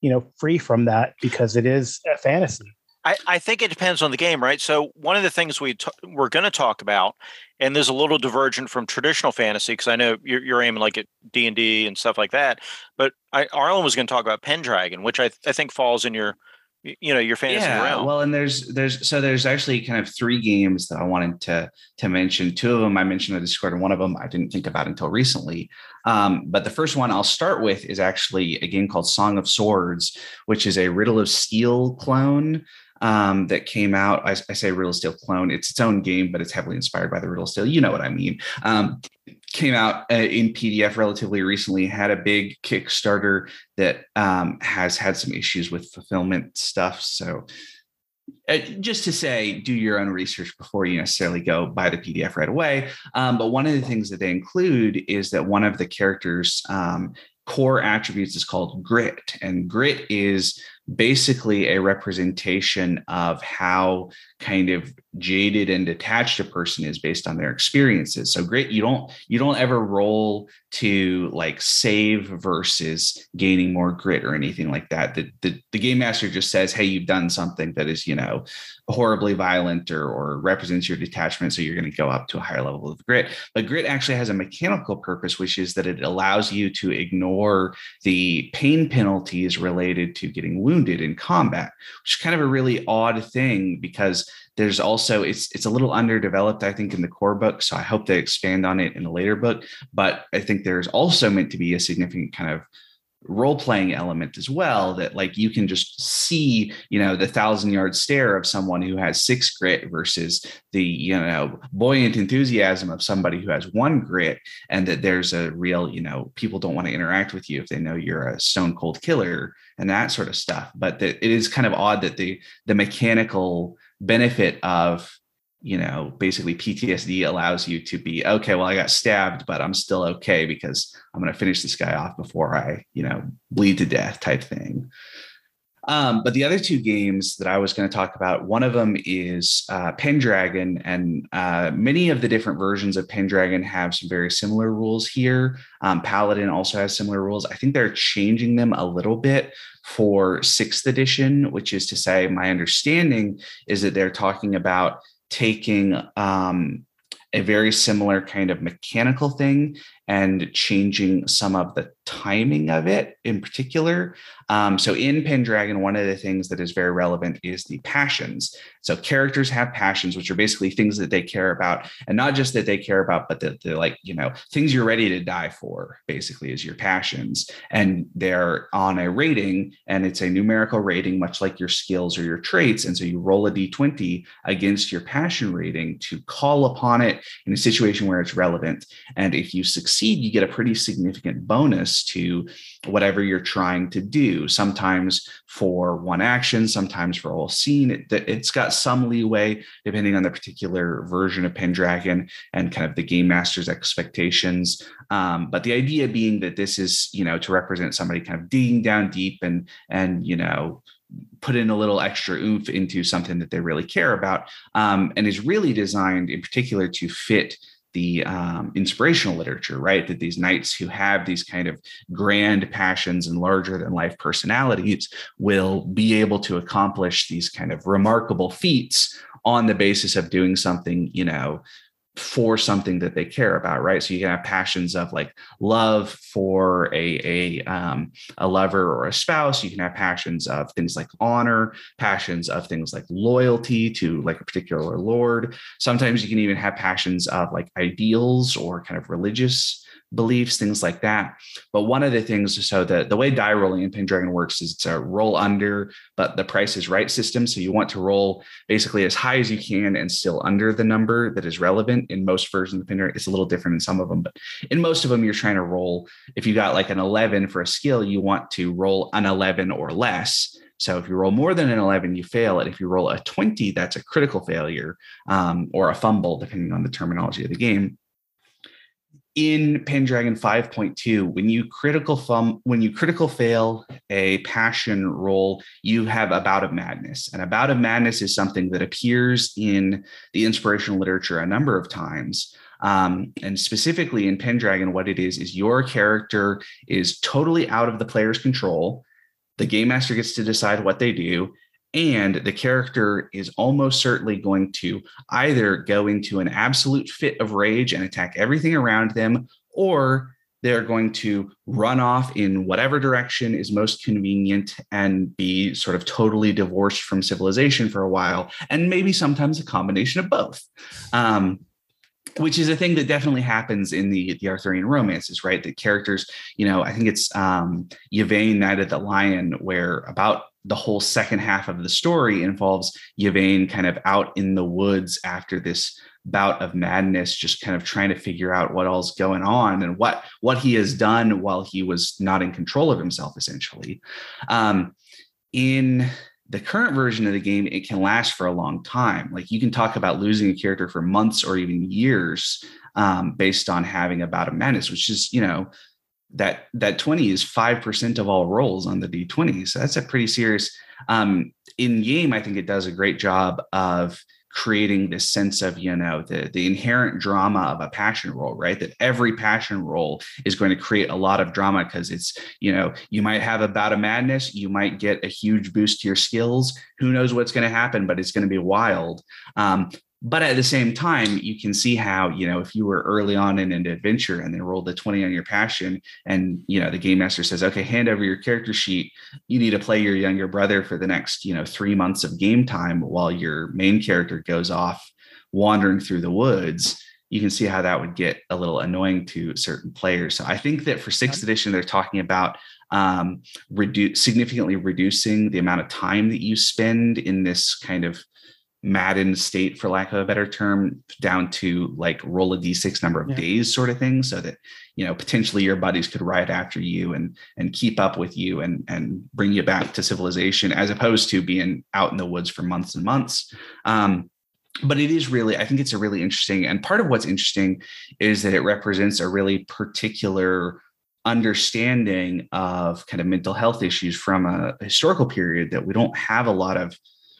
you know, free from that because it is a fantasy? I, I think it depends on the game, right? So one of the things we t- we're going to talk about, and there's a little divergent from traditional fantasy because I know you're, you're, aiming like at D and D and stuff like that. But I, Arlen was going to talk about Pendragon, which I, I think falls in your you know your fantasy yeah, realm. Well, and there's there's so there's actually kind of three games that I wanted to to mention. Two of them I mentioned in Discord, and one of them I didn't think about until recently. Um, but the first one I'll start with is actually a game called Song of Swords, which is a Riddle of Steel clone um, that came out. I, I, say Riddle of Steel clone. It's its own game, but it's heavily inspired by the Riddle of Steel. You know what I mean. Um, came out uh, in PDF relatively recently. Had a big Kickstarter that um, has had some issues with fulfillment stuff. So. Uh, just to say, do your own research before you necessarily go buy the PDF right away. Um, but one of the things that they include is that one of the characters' um, core attributes is called grit, and grit is basically a representation of how kind of jaded and detached a person is based on their experiences. So great you don't you don't ever roll to like save versus gaining more grit or anything like that. The, the, the game master just says hey you've done something that is you know horribly violent or, or represents your detachment so you're going to go up to a higher level of grit. But grit actually has a mechanical purpose which is that it allows you to ignore the pain penalties related to getting wounded in combat which is kind of a really odd thing because there's also it's it's a little underdeveloped, I think, in the core book. So I hope they expand on it in a later book. But I think there's also meant to be a significant kind of role playing element as well that like you can just see you know the thousand yard stare of someone who has six grit versus the you know buoyant enthusiasm of somebody who has one grit and that there's a real you know people don't want to interact with you if they know you're a stone cold killer and that sort of stuff. But that it is kind of odd that the the mechanical benefit of you know basically ptsd allows you to be okay well i got stabbed but i'm still okay because i'm going to finish this guy off before i you know bleed to death type thing um, but the other two games that I was going to talk about, one of them is uh, Pendragon, and uh, many of the different versions of Pendragon have some very similar rules here. Um, Paladin also has similar rules. I think they're changing them a little bit for sixth edition, which is to say, my understanding is that they're talking about taking um, a very similar kind of mechanical thing and changing some of the timing of it in particular. Um, so in Pendragon, one of the things that is very relevant is the passions. So characters have passions, which are basically things that they care about, and not just that they care about, but that they're like, you know, things you're ready to die for, basically, is your passions. And they're on a rating, and it's a numerical rating, much like your skills or your traits. And so you roll a d20 against your passion rating to call upon it in a situation where it's relevant. And if you succeed, succeed, you get a pretty significant bonus to whatever you're trying to do. Sometimes for one action, sometimes for a whole scene. It, it's got some leeway depending on the particular version of Pendragon and kind of the game master's expectations. Um, but the idea being that this is, you know, to represent somebody kind of digging down deep and and you know put in a little extra oomph into something that they really care about um, and is really designed in particular to fit the um, inspirational literature, right? That these knights who have these kind of grand passions and larger than life personalities will be able to accomplish these kind of remarkable feats on the basis of doing something, you know, for something that they care about, right? So you can have passions of like love for a a um, a lover or a spouse. You can have passions of things like honor, passions of things like loyalty to like a particular lord. Sometimes you can even have passions of like ideals or kind of religious beliefs, things like that. But one of the things, so the, the way die rolling in Pendragon works is it's a roll under, but the price is right system. So you want to roll basically as high as you can and still under the number that is relevant. In most versions of Pendragon, it's a little different in some of them, but in most of them, you're trying to roll. If you got like an 11 for a skill, you want to roll an 11 or less. So if you roll more than an 11, you fail. And if you roll a 20, that's a critical failure um, or a fumble, depending on the terminology of the game in Pendragon 5.2, when you critical fum, when you critical fail a passion roll, you have a bout of madness. And a bout of madness is something that appears in the inspirational literature a number of times. Um, and specifically in Pendragon, what it is is your character is totally out of the player's control. The game master gets to decide what they do, and the character is almost certainly going to either go into an absolute fit of rage and attack everything around them, or they're going to run off in whatever direction is most convenient and be sort of totally divorced from civilization for a while, and maybe sometimes a combination of both. Um, which is a thing that definitely happens in the the Arthurian romances, right? The characters, you know, I think it's um Yvain, Knight of the Lion, where about the whole second half of the story involves Yvain kind of out in the woods after this bout of madness, just kind of trying to figure out what all's going on and what what he has done while he was not in control of himself, essentially. Um, in the current version of the game, it can last for a long time. Like you can talk about losing a character for months or even years um, based on having about a madness, which is, you know, that that 20 is 5% of all rolls on the d20 so that's a pretty serious um in game i think it does a great job of creating this sense of you know the the inherent drama of a passion role right? That every passion role is going to create a lot of drama because it's you know you might have a bout of madness you might get a huge boost to your skills who knows what's going to happen but it's going to be wild. Um, but at the same time you can see how you know if you were early on in an adventure and then rolled a 20 on your passion and you know the game master says okay hand over your character sheet. You need to play your younger brother for the next you know three months of game time while your main character goes off wandering through the woods. You can see how that would get a little annoying to certain players. So i think that for sixth edition they're talking about um, reduce significantly reducing the amount of time that you spend in this kind of Madden state, for lack of a better term, down to like roll a d6 number of yeah. days sort of thing, so that you know potentially your buddies could ride after you and and keep up with you and and bring you back to civilization, as opposed to being out in the woods for months and months. Um, but it is really, I think it's a really interesting, and part of what's interesting is that it represents a really particular understanding of kind of mental health issues from a historical period that we don't have a lot of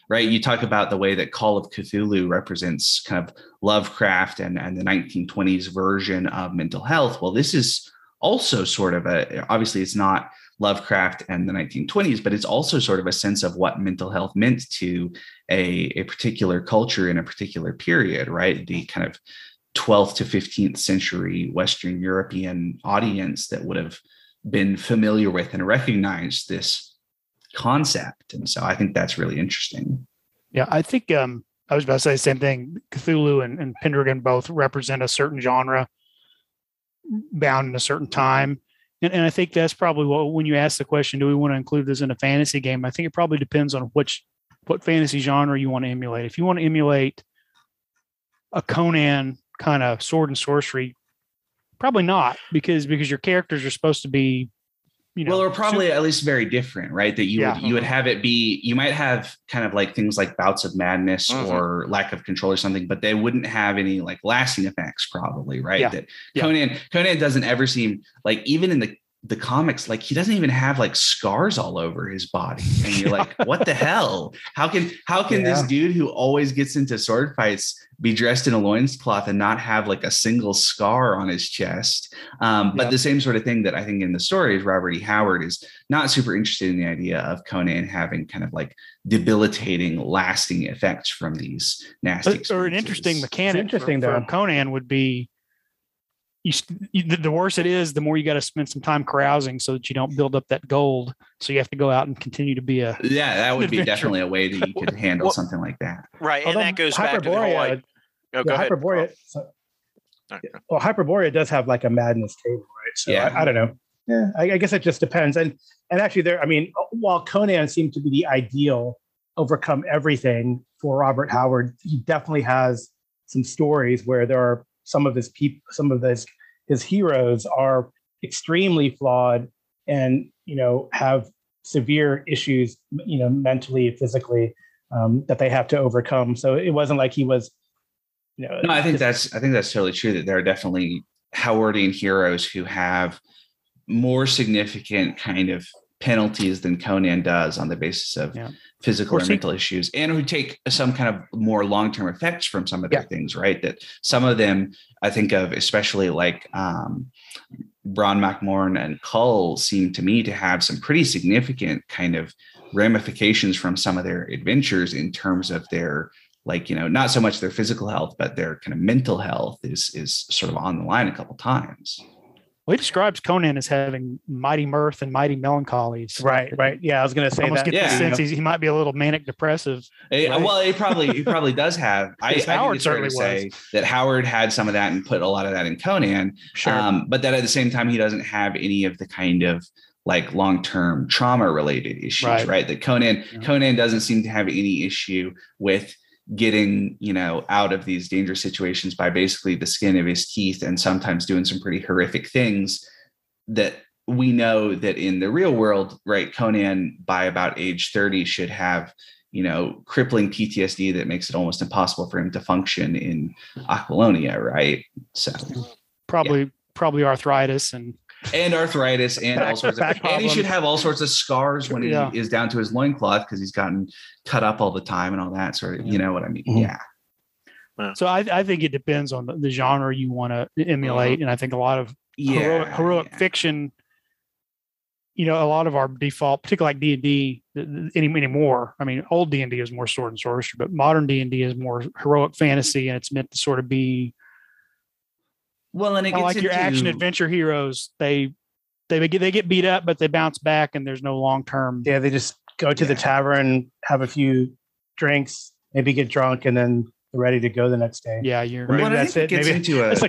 right? You talk about the way that Call of Cthulhu represents kind of Lovecraft and, and the 1920s version of mental health. Well, this is also sort of a, obviously, it's not Lovecraft and the 1920s, but it's also sort of a sense of what mental health meant to a, a particular culture in a particular period, right? The kind of 12th to 15th century Western European audience that would have been familiar with and recognized this concept. And so I think that's really interesting. Yeah, I think um, I was about to say the same thing. Cthulhu and, and Pendragon both represent a certain genre bound in a certain time. And, and I think that's probably what when you ask the question, do we want to include this in a fantasy game? I think it probably depends on which what fantasy genre you want to emulate. If you want to emulate a Conan kind of sword and sorcery, probably not because because your characters are supposed to be you know, well, or probably super- at least very different, right? That you yeah. would you would have it be you might have kind of like things like bouts of madness mm-hmm. or lack of control or something, but they wouldn't have any like lasting effects, probably, right? Yeah. That yeah. Conan Conan doesn't ever seem like even in the the comics, like he doesn't even have like scars all over his body. And you're like, what the hell? How can how can yeah. this dude who always gets into sword fights be dressed in a loincloth and not have like a single scar on his chest? Um, but yep. the same sort of thing that I think in the story is Robert E. Howard is not super interested in the idea of Conan having kind of like debilitating, lasting effects from these nasty. Or an interesting mechanic. It's interesting for, for Conan would be you, you, the worse it is, the more you got to spend some time carousing so that you don't build up that gold. So you have to go out and continue to be a yeah. That would be definitely a way that you could handle well, something like that. Right, Although and that goes back to the whole. Like, oh, go Hyperborea, so, well, Hyperborea does have like a madness table, right? So yeah. I, I don't know. Yeah, I, I, guess it just depends. And and actually, there. I mean, uh, while Conan seemed to be the ideal overcome everything for Robert Howard, he definitely has some stories where there are some of his people, some of his his heroes are extremely flawed and you know have severe issues, you know, mentally, physically, um, that they have to overcome. So it wasn't like he was, you know. No, I think that's I think that's totally true. That there are definitely Howardian heroes who have more significant kind of penalties than Conan does on the basis of yeah. physical or, or mental issues, and who take some kind of more long term effects from some of their yeah. things, right? That some of them I think of, especially like um, Mak and Kull, seem to me to have some pretty significant kind of ramifications from some of their adventures in terms of their like you know not so much their physical health but their kind of mental health is is sort of on the line a couple times well, he describes Conan as having mighty mirth and mighty melancholies. right, right. Yeah, I was going to say almost that. Get yeah, the sense he might be a little manic depressive. Right? Well, he probably he probably does have. I, I think it's fair say that Howard had some of that and put a lot of that in Conan. Sure. Um, but that at the same time, he doesn't have any of the kind of like long-term trauma related issues, right? right? That Conan yeah. Conan doesn't seem to have any issue with getting you know out of these dangerous situations by basically the skin of his teeth and sometimes doing some pretty horrific things that we know that in the real world right conan by about age 30 should have you know crippling ptsd that makes it almost impossible for him to function in aquilonia right so probably yeah. probably arthritis and and arthritis and all sorts of and he should have all sorts of scars when he yeah. is down to his loincloth because he's gotten cut up all the time and all that sort of you know what I mean. Mm-hmm. Yeah. So I, I think it depends on the, the genre you want to emulate. Mm-hmm. And I think a lot of yeah, heroic, heroic yeah. fiction, you know, a lot of our default, particularly like D and D any anymore. I mean, old D and D is more sword and sorcery, but modern D and D is more heroic fantasy, and it's meant to sort of be well, and it like into... your action adventure heroes, they they get they get beat up, but they bounce back, and there's no long term. Yeah, they just go to yeah. the tavern, have a few drinks, maybe get drunk, and then they're ready to go the next day. Yeah, you're right. Well, that's it. Gets maybe into a, a,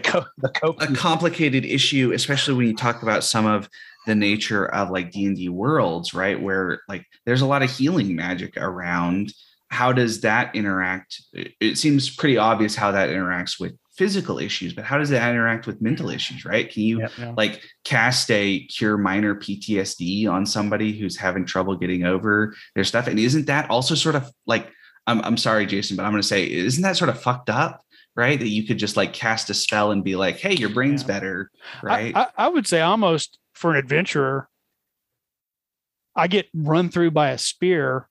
co- a complicated issue, especially when you talk about some of the nature of like D&D worlds, right? Where like there's a lot of healing magic around. How does that interact? It seems pretty obvious how that interacts with physical issues, but how does that interact with mental issues, right? Can you like cast a cure minor PTSD on somebody who's having trouble getting over their stuff? And isn't that also sort of like, I'm, I'm sorry, Jason, but I'm going to say, isn't that sort of fucked up? Right. That you could just like cast a spell and be like, hey, your brain's yeah. better. Right. I, I would say almost for an adventurer, I get run through by a spear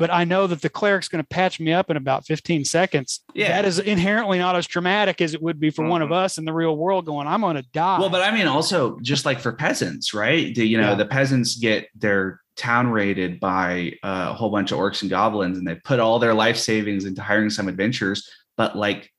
but I know that the cleric's going to patch me up in about 15 seconds. Yeah. That is inherently not as traumatic as it would be for mm-hmm. one of mm-hmm. us in the real world going, I'm going to die. Well, but I mean, also just like for peasants, right? The, you know, yeah. the peasants get their town raided by a whole bunch of orcs and goblins and they put all their life savings into hiring some adventurers. But like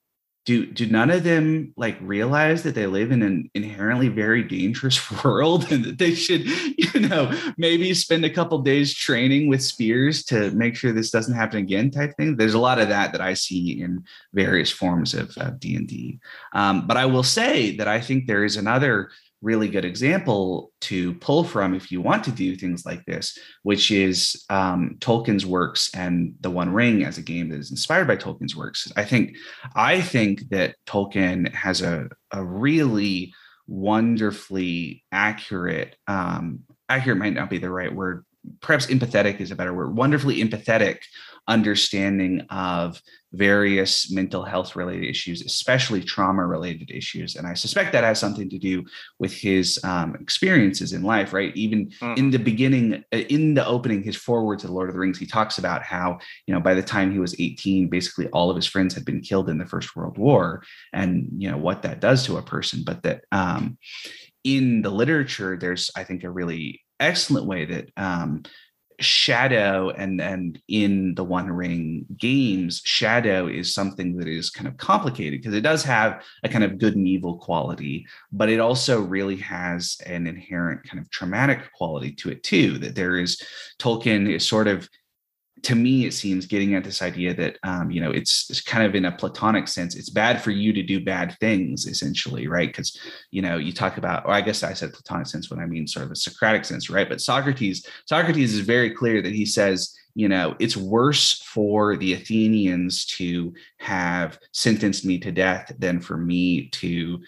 do do none of them like realize that they live in an inherently very dangerous world and that they should you know maybe spend a couple days training with spears to make sure this doesn't happen again type thing. There's a lot of that that i see in various forms of, of d&d um, but i will say that i think there is another really good example to pull from if you want to do things like this, which is um, Tolkien's works and The One Ring as a game that is inspired by Tolkien's works. I think I think that Tolkien has a, a really wonderfully accurate um, accurate might not be the right word perhaps empathetic is a better word, wonderfully empathetic understanding of various mental health related issues, especially trauma related issues. And I suspect that has something to do with his um, experiences in life, right? Even mm. in the beginning, uh, in the opening, his foreword to the Lord of the Rings, he talks about how, you know, by the time he was 18, basically all of his friends had been killed in the First World War and, you know, what that does to a person. But that um, in the literature, there's, I think, a really excellent way that um, shadow and and in the one ring games shadow is something that is kind of complicated because it does have a kind of good and evil quality but it also really has an inherent kind of traumatic quality to it too that there is tolkien is sort of to me it seems getting at this idea that um, you know it's, it's kind of in a platonic sense it's bad for you to do bad things essentially right? Because you know you talk about or i guess i said platonic sense when i mean sort of a socratic sense right? But socrates socrates is very clear that he says you know it's worse for the athenians to have sentenced me to death than for me to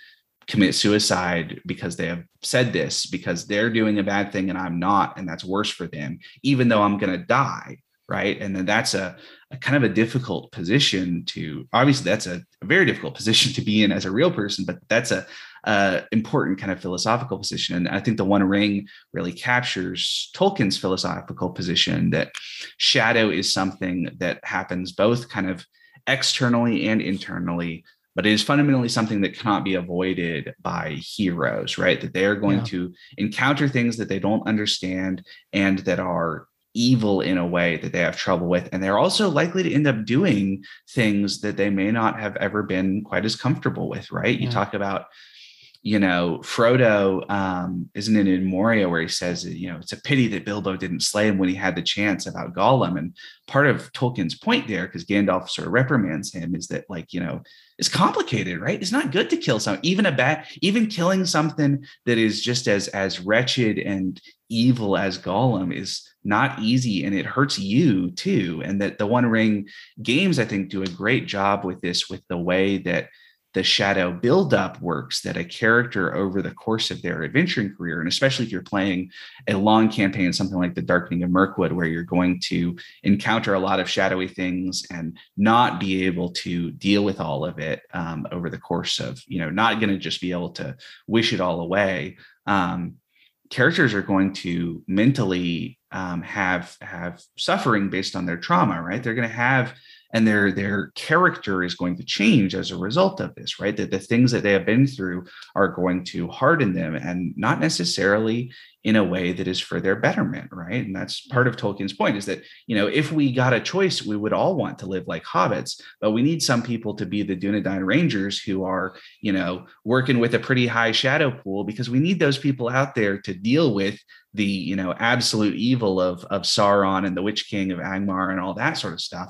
commit suicide because they have said this because they're doing a bad thing and I'm not and that's worse for them even though I'm going to die right? And then that's a, a, kind of a difficult position to obviously that's a, a, very difficult position to be in as a real person but that's a, a, important kind of philosophical position. And i think the one ring really captures tolkien's philosophical position that shadow is something that happens both kind of externally and internally but it is fundamentally something that cannot be avoided by heroes right? That they are going yeah. to encounter things that they don't understand and that are evil in a way that they have trouble with. And they're also likely to end up doing things that they may not have ever been quite as comfortable with, right? Yeah. You talk about, you know, Frodo, um, isn't it in Moria where he says, you know, it's a pity that Bilbo didn't slay him when he had the chance about Gollum. And part of Tolkien's point there, because Gandalf sort of reprimands him, is that like, you know, it's complicated, right? It's not good to kill some, even a bad, even killing something that is just as as wretched and evil as Gollum is not easy and it hurts you too. And that the One Ring games, I think, do a great job with this, with the way that the shadow buildup works that a character over the course of their adventuring career, and especially if you're playing a long campaign, something like the Darkening of Mirkwood, where you're going to encounter a lot of shadowy things and not be able to deal with all of it um, over the course of, you know, not going to just be able to wish it all away. Um, characters are going to mentally um, have have suffering based on their trauma, right? They're going to have and their their character is going to change as a result of this right that the things that they have been through are going to harden them and not necessarily in a way that is for their betterment right and that's part of tolkien's point is that you know if we got a choice we would all want to live like hobbits but we need some people to be the dunedain rangers who are you know working with a pretty high shadow pool because we need those people out there to deal with the you know absolute evil of of Sauron and the Witch King of Angmar and all that sort of stuff.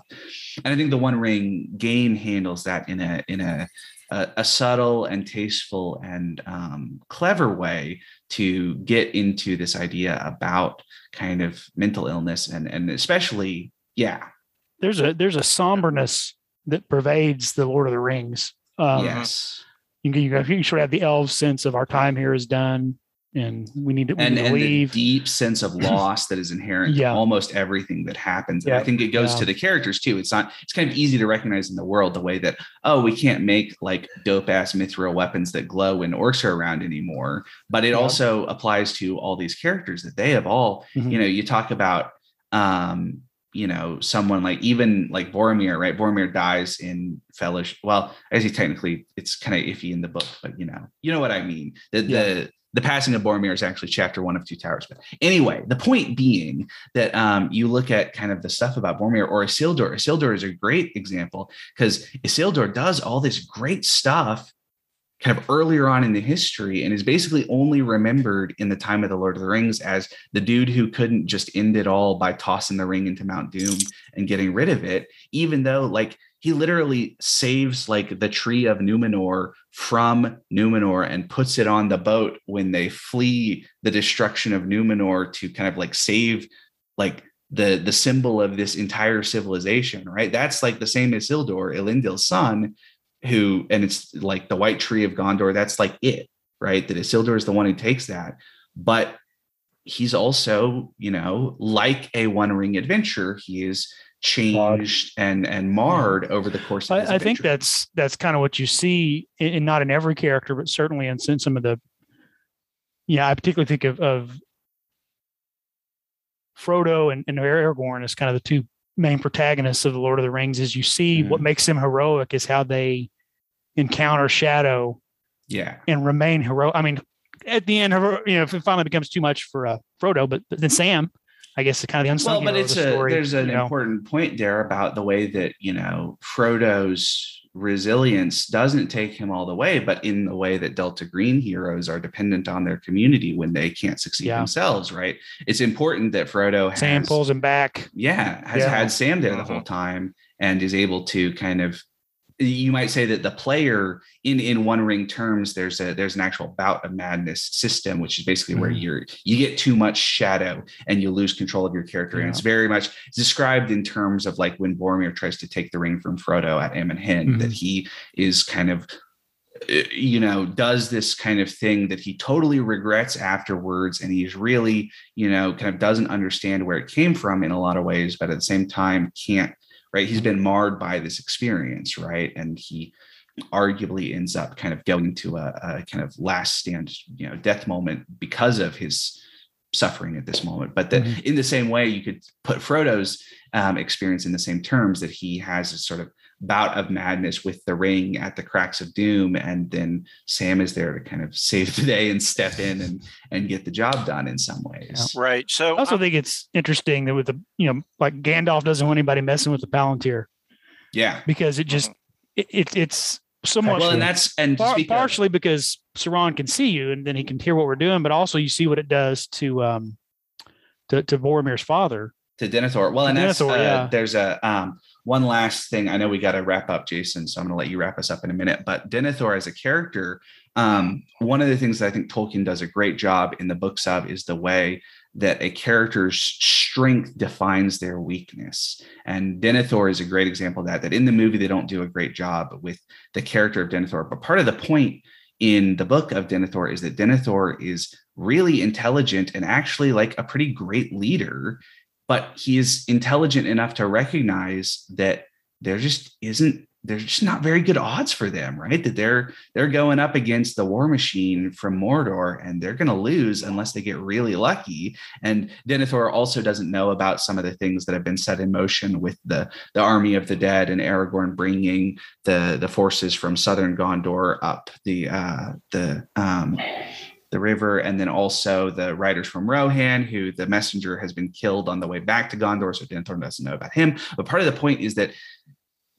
And I think the One Ring game handles that in a in a a, a subtle and tasteful and um, clever way to get into this idea about kind of mental illness and and especially yeah. There's a there's a somberness that pervades the Lord of the Rings. Um, yes. You, you, you sort of have the elf sense of our time here is done and we need to, we and, need to and leave. the deep sense of loss that is inherent yeah. to almost everything that happens. And yeah. I think it goes yeah. to the characters too. It's not, it's kind of easy to recognize in the world the way that, oh, we can't make like dope ass mithril weapons that glow when orcs are around anymore. But it also applies to all these characters that they have all, mm-hmm. you know, you talk about um, you know, someone like even like Boromir, right? Boromir dies in Fellowship. Well, as he technically, it's kind of iffy in the book, but you know, you know what I mean. The the the passing of Boromir is actually chapter one of Two Towers. But anyway, the point being that um, you look at kind of the stuff about Boromir or Isildur. Isildur is a great example because Isildur does all this great stuff kind of earlier on in the history and is basically only remembered in the time of the Lord of the Rings as the dude who couldn't just end it all by tossing the ring into Mount Doom and getting rid of it, even though like he literally saves like the tree of Numenor from Numenor and puts it on the boat when they flee the destruction of Numenor to kind of like save like the the symbol of this entire civilization, right? That's like the same as Isildur, Elendil's son, who and it's like the white tree of Gondor. That's like it, right? That Isildur is the one who takes that, but he's also, you know, like a One Ring adventure, he is changed and and marred over the course of I, I think that's that's kind of what you see in, in, not in every character, but certainly in, in some of the yeah, I particularly think of, of Frodo and, and Aragorn as kind of the two main protagonists of the Lord of the Rings. Is you see mm. what makes them heroic is how they encounter shadow, yeah, and remain heroic. I mean, at the end, you know, if it finally becomes too much for uh, Frodo, but then Sam, I guess, the kind of the unsung. Well, but it's a story, there's an important know. point there about the way that you know Frodo's resilience doesn't take him all the way, but in the way that Delta Green heroes are dependent on their community when they can't succeed yeah. themselves, right? It's important that Frodo has, Sam pulls him back. Yeah, has yeah. had Sam there the whole mm-hmm. time and is able to kind of you might say that the player in in one ring terms there's a there's an actual bout of madness system which is basically mm-hmm. where you're you get too much shadow and you lose control of your character yeah. and it's very much described in terms of like when Boromir tries to take the ring from Frodo at Amon Hen mm-hmm. that he is kind of uh, you know does this kind of thing that he totally regrets afterwards and he's really you know kind of doesn't understand where it came from in a lot of ways but at the same time can't right? He's been marred by this experience, right? And he arguably ends up kind of going to a, a kind of last stand, you know, death moment because of his suffering at this moment. But that mm-hmm. in the same way, you could put Frodo's um, experience in the same terms that he has a sort of bout of madness with the ring at the cracks of doom and then sam is there to kind of save the day and step in and and get the job done in some ways. Right so i also um, think it's interesting that with the you know like gandalf doesn't want anybody messing with the palantir. Yeah. Because it just it, it it's somewhat well and that's and par- partially of, because Sauron can see you and then he can hear what we're doing but also you see what it does to um to, to Boromir's father. To Denethor. Well, and Denethor, that's uh, yeah. there's a um one last thing. I know we got to wrap up, Jason, so I'm going to let you wrap us up in a minute. But Denethor as a character, um, one of the things that I think Tolkien does a great job in the books of is the way that a character's strength defines their weakness. And Denethor is a great example of that. That in the movie they don't do a great job with the character of Denethor, but part of the point in the book of Denethor is that Denethor is really intelligent and actually like a pretty great leader but he is intelligent enough to recognize that there just isn't there's just not very good odds for them, right? That they're they're going up against the war machine from Mordor and they're going to lose unless they get really lucky. And Denethor also doesn't know about some of the things that have been set in motion with the the army of the dead and Aragorn bringing the the forces from southern Gondor up the uh the um the river, and then also the riders from Rohan, who the messenger has been killed on the way back to Gondor, so Denethor doesn't know about him. But part of the point is that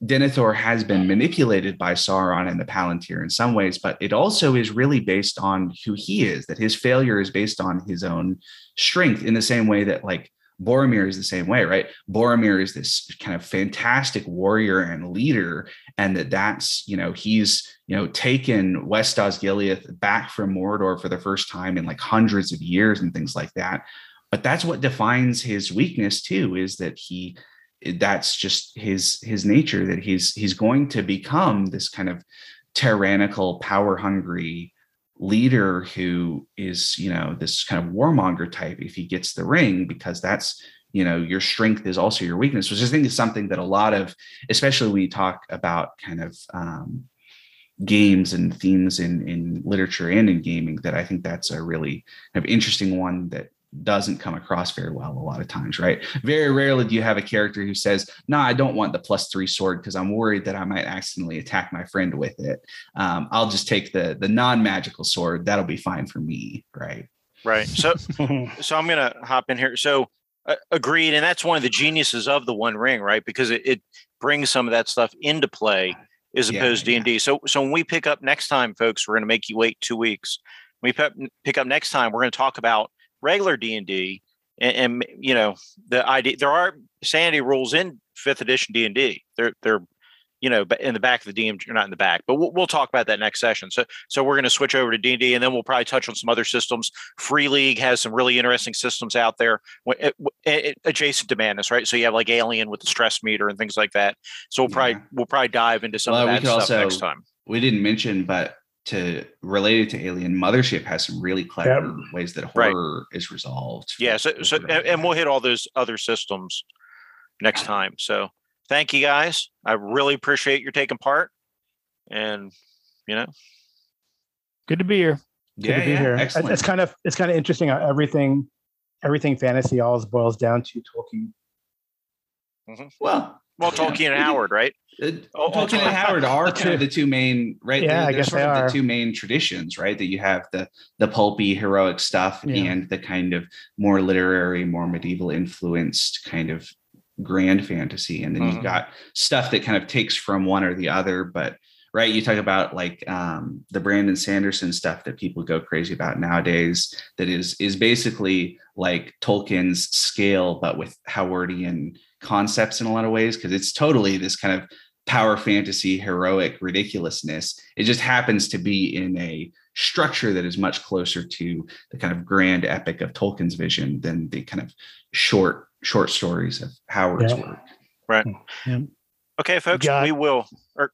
Denethor has been manipulated by Sauron and the Palantir in some ways, but it also is really based on who he is, that his failure is based on his own strength in the same way that like Boromir is the same way, right? Boromir is this kind of fantastic warrior and leader, and that that's you know he's you know taken West Osgiliath back from Mordor for the first time in like hundreds of years and things like that. But that's what defines his weakness too, is that he that's just his his nature that he's he's going to become this kind of tyrannical, power hungry leader who is you know this kind of warmonger type if he gets the ring because that's you know your strength is also your weakness which i think is something that a lot of especially when you talk about kind of um, games and themes in in literature and in gaming that i think that's a really kind of interesting one that doesn't come across very well a lot of times, right? Very rarely do you have a character who says, "No, nah, I don't want the plus three sword because I'm worried that I might accidentally attack my friend with it. Um, I'll just take the the non magical sword. That'll be fine for me, right?" Right. So, so I'm gonna hop in here. So, uh, agreed, and that's one of the geniuses of the One Ring, right? Because it, it brings some of that stuff into play as opposed yeah, to D&D. Yeah. So, so when we pick up next time, folks, we're going to make you wait two weeks. When we pick up next time, we're going to talk about regular D and D, and you know the idea there are sanity rules in fifth edition D and D. They're they're you know but in the back of the DM, you're not in the back, but we'll, we'll talk about that next session. So so we're going to switch over to D and D, and then we'll probably touch on some other systems. Free League has some really interesting systems out there eh, adjacent to Madness, right? So you have like Alien with the stress meter and things like that. So we'll probably we'll probably dive into some well, of that stuff also, next time. We didn't mention, but to related to Alien, Mothership has some really clever ways that Right. horror is resolved. Yeah. So, so and, and we'll hit all those other systems next time. So thank you guys. I really appreciate your taking part. And you know, Good to be here. Good yeah, to be yeah, here. It's- excellent. It's kind of it's kind of interesting how everything everything fantasy always boils down to Tolkien. well, well, Yeah. Tolkien and Howard, right? Uh, Oh, Tolkien oh, and Howard are kind of the two main, right? Yeah, They're- I they're guess sort they of are. the two main traditions, right? That you have the the pulpy heroic stuff Yeah. and the kind of more literary, more medieval influenced kind of grand fantasy, and then Mhm. you've got stuff that kind of takes from one or the other. But right, you talk about like um, the Brandon Sanderson stuff that people go crazy about nowadays. That is is basically like Tolkien's scale, but with Howardian concepts in a lot of ways, because it's totally this kind of power fantasy heroic ridiculousness it just happens to be in a structure that is much closer to the kind of grand epic of tolkien's vision than the kind of short short stories of howard's Yeah. work Right. Hmm. Yeah. Okay, folks, got- we will. Er, or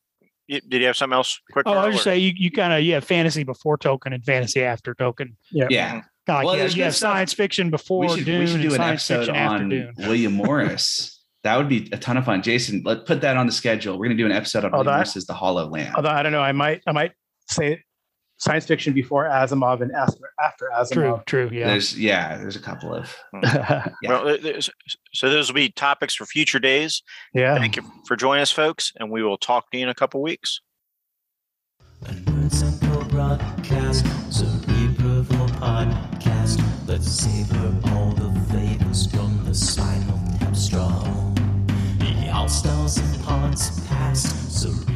did you have something else? Quick. Oh, I Karl, was just say you, you kind of yeah fantasy before Tolkien and fantasy after Tolkien. Yeah. yeah mm-hmm. Kind of like Well, you have, you have stuff. science fiction before we should, Dune we should do and an science episode fiction after on Dune. william morris that would be a ton of fun jason let's put that on the schedule we're going to do an episode on Oh, william that- morris's the hollow land Although I don't know, I might I might say science fiction before Asimov and after after True, Asimov. true. Yeah. there's yeah there's a couple of yeah. Well, th- th- so those will be topics for future days. yeah. Thank you for joining us, folks, and we will talk to you in a couple weeks. A Nerd Central broadcast, Cerebral podcast. Let's savor all the flavors from the spinal tap. The all stars and pods past, Cerebral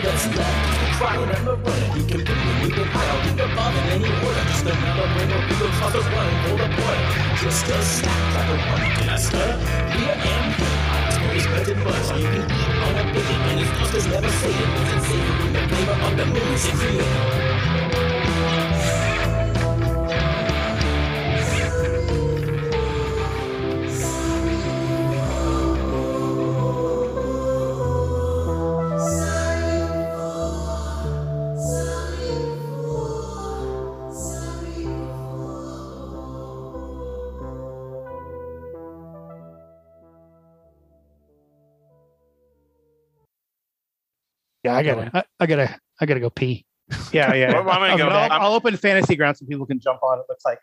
that's left crying and the running. You can you can pile, you can in any order. Just another ring of real tossers running for the border. Just a snack like a one. I stutter? Beer and beer. It's bread and butter. You can eat on a bacon, and it's Oscars never say it. It's savory, the flavor of the created. Yeah. I gotta. I, I gotta. I gotta go pee. Yeah, yeah. Well, I'm gonna go but back. I'll, I'll open fantasy ground so people can jump on. It looks like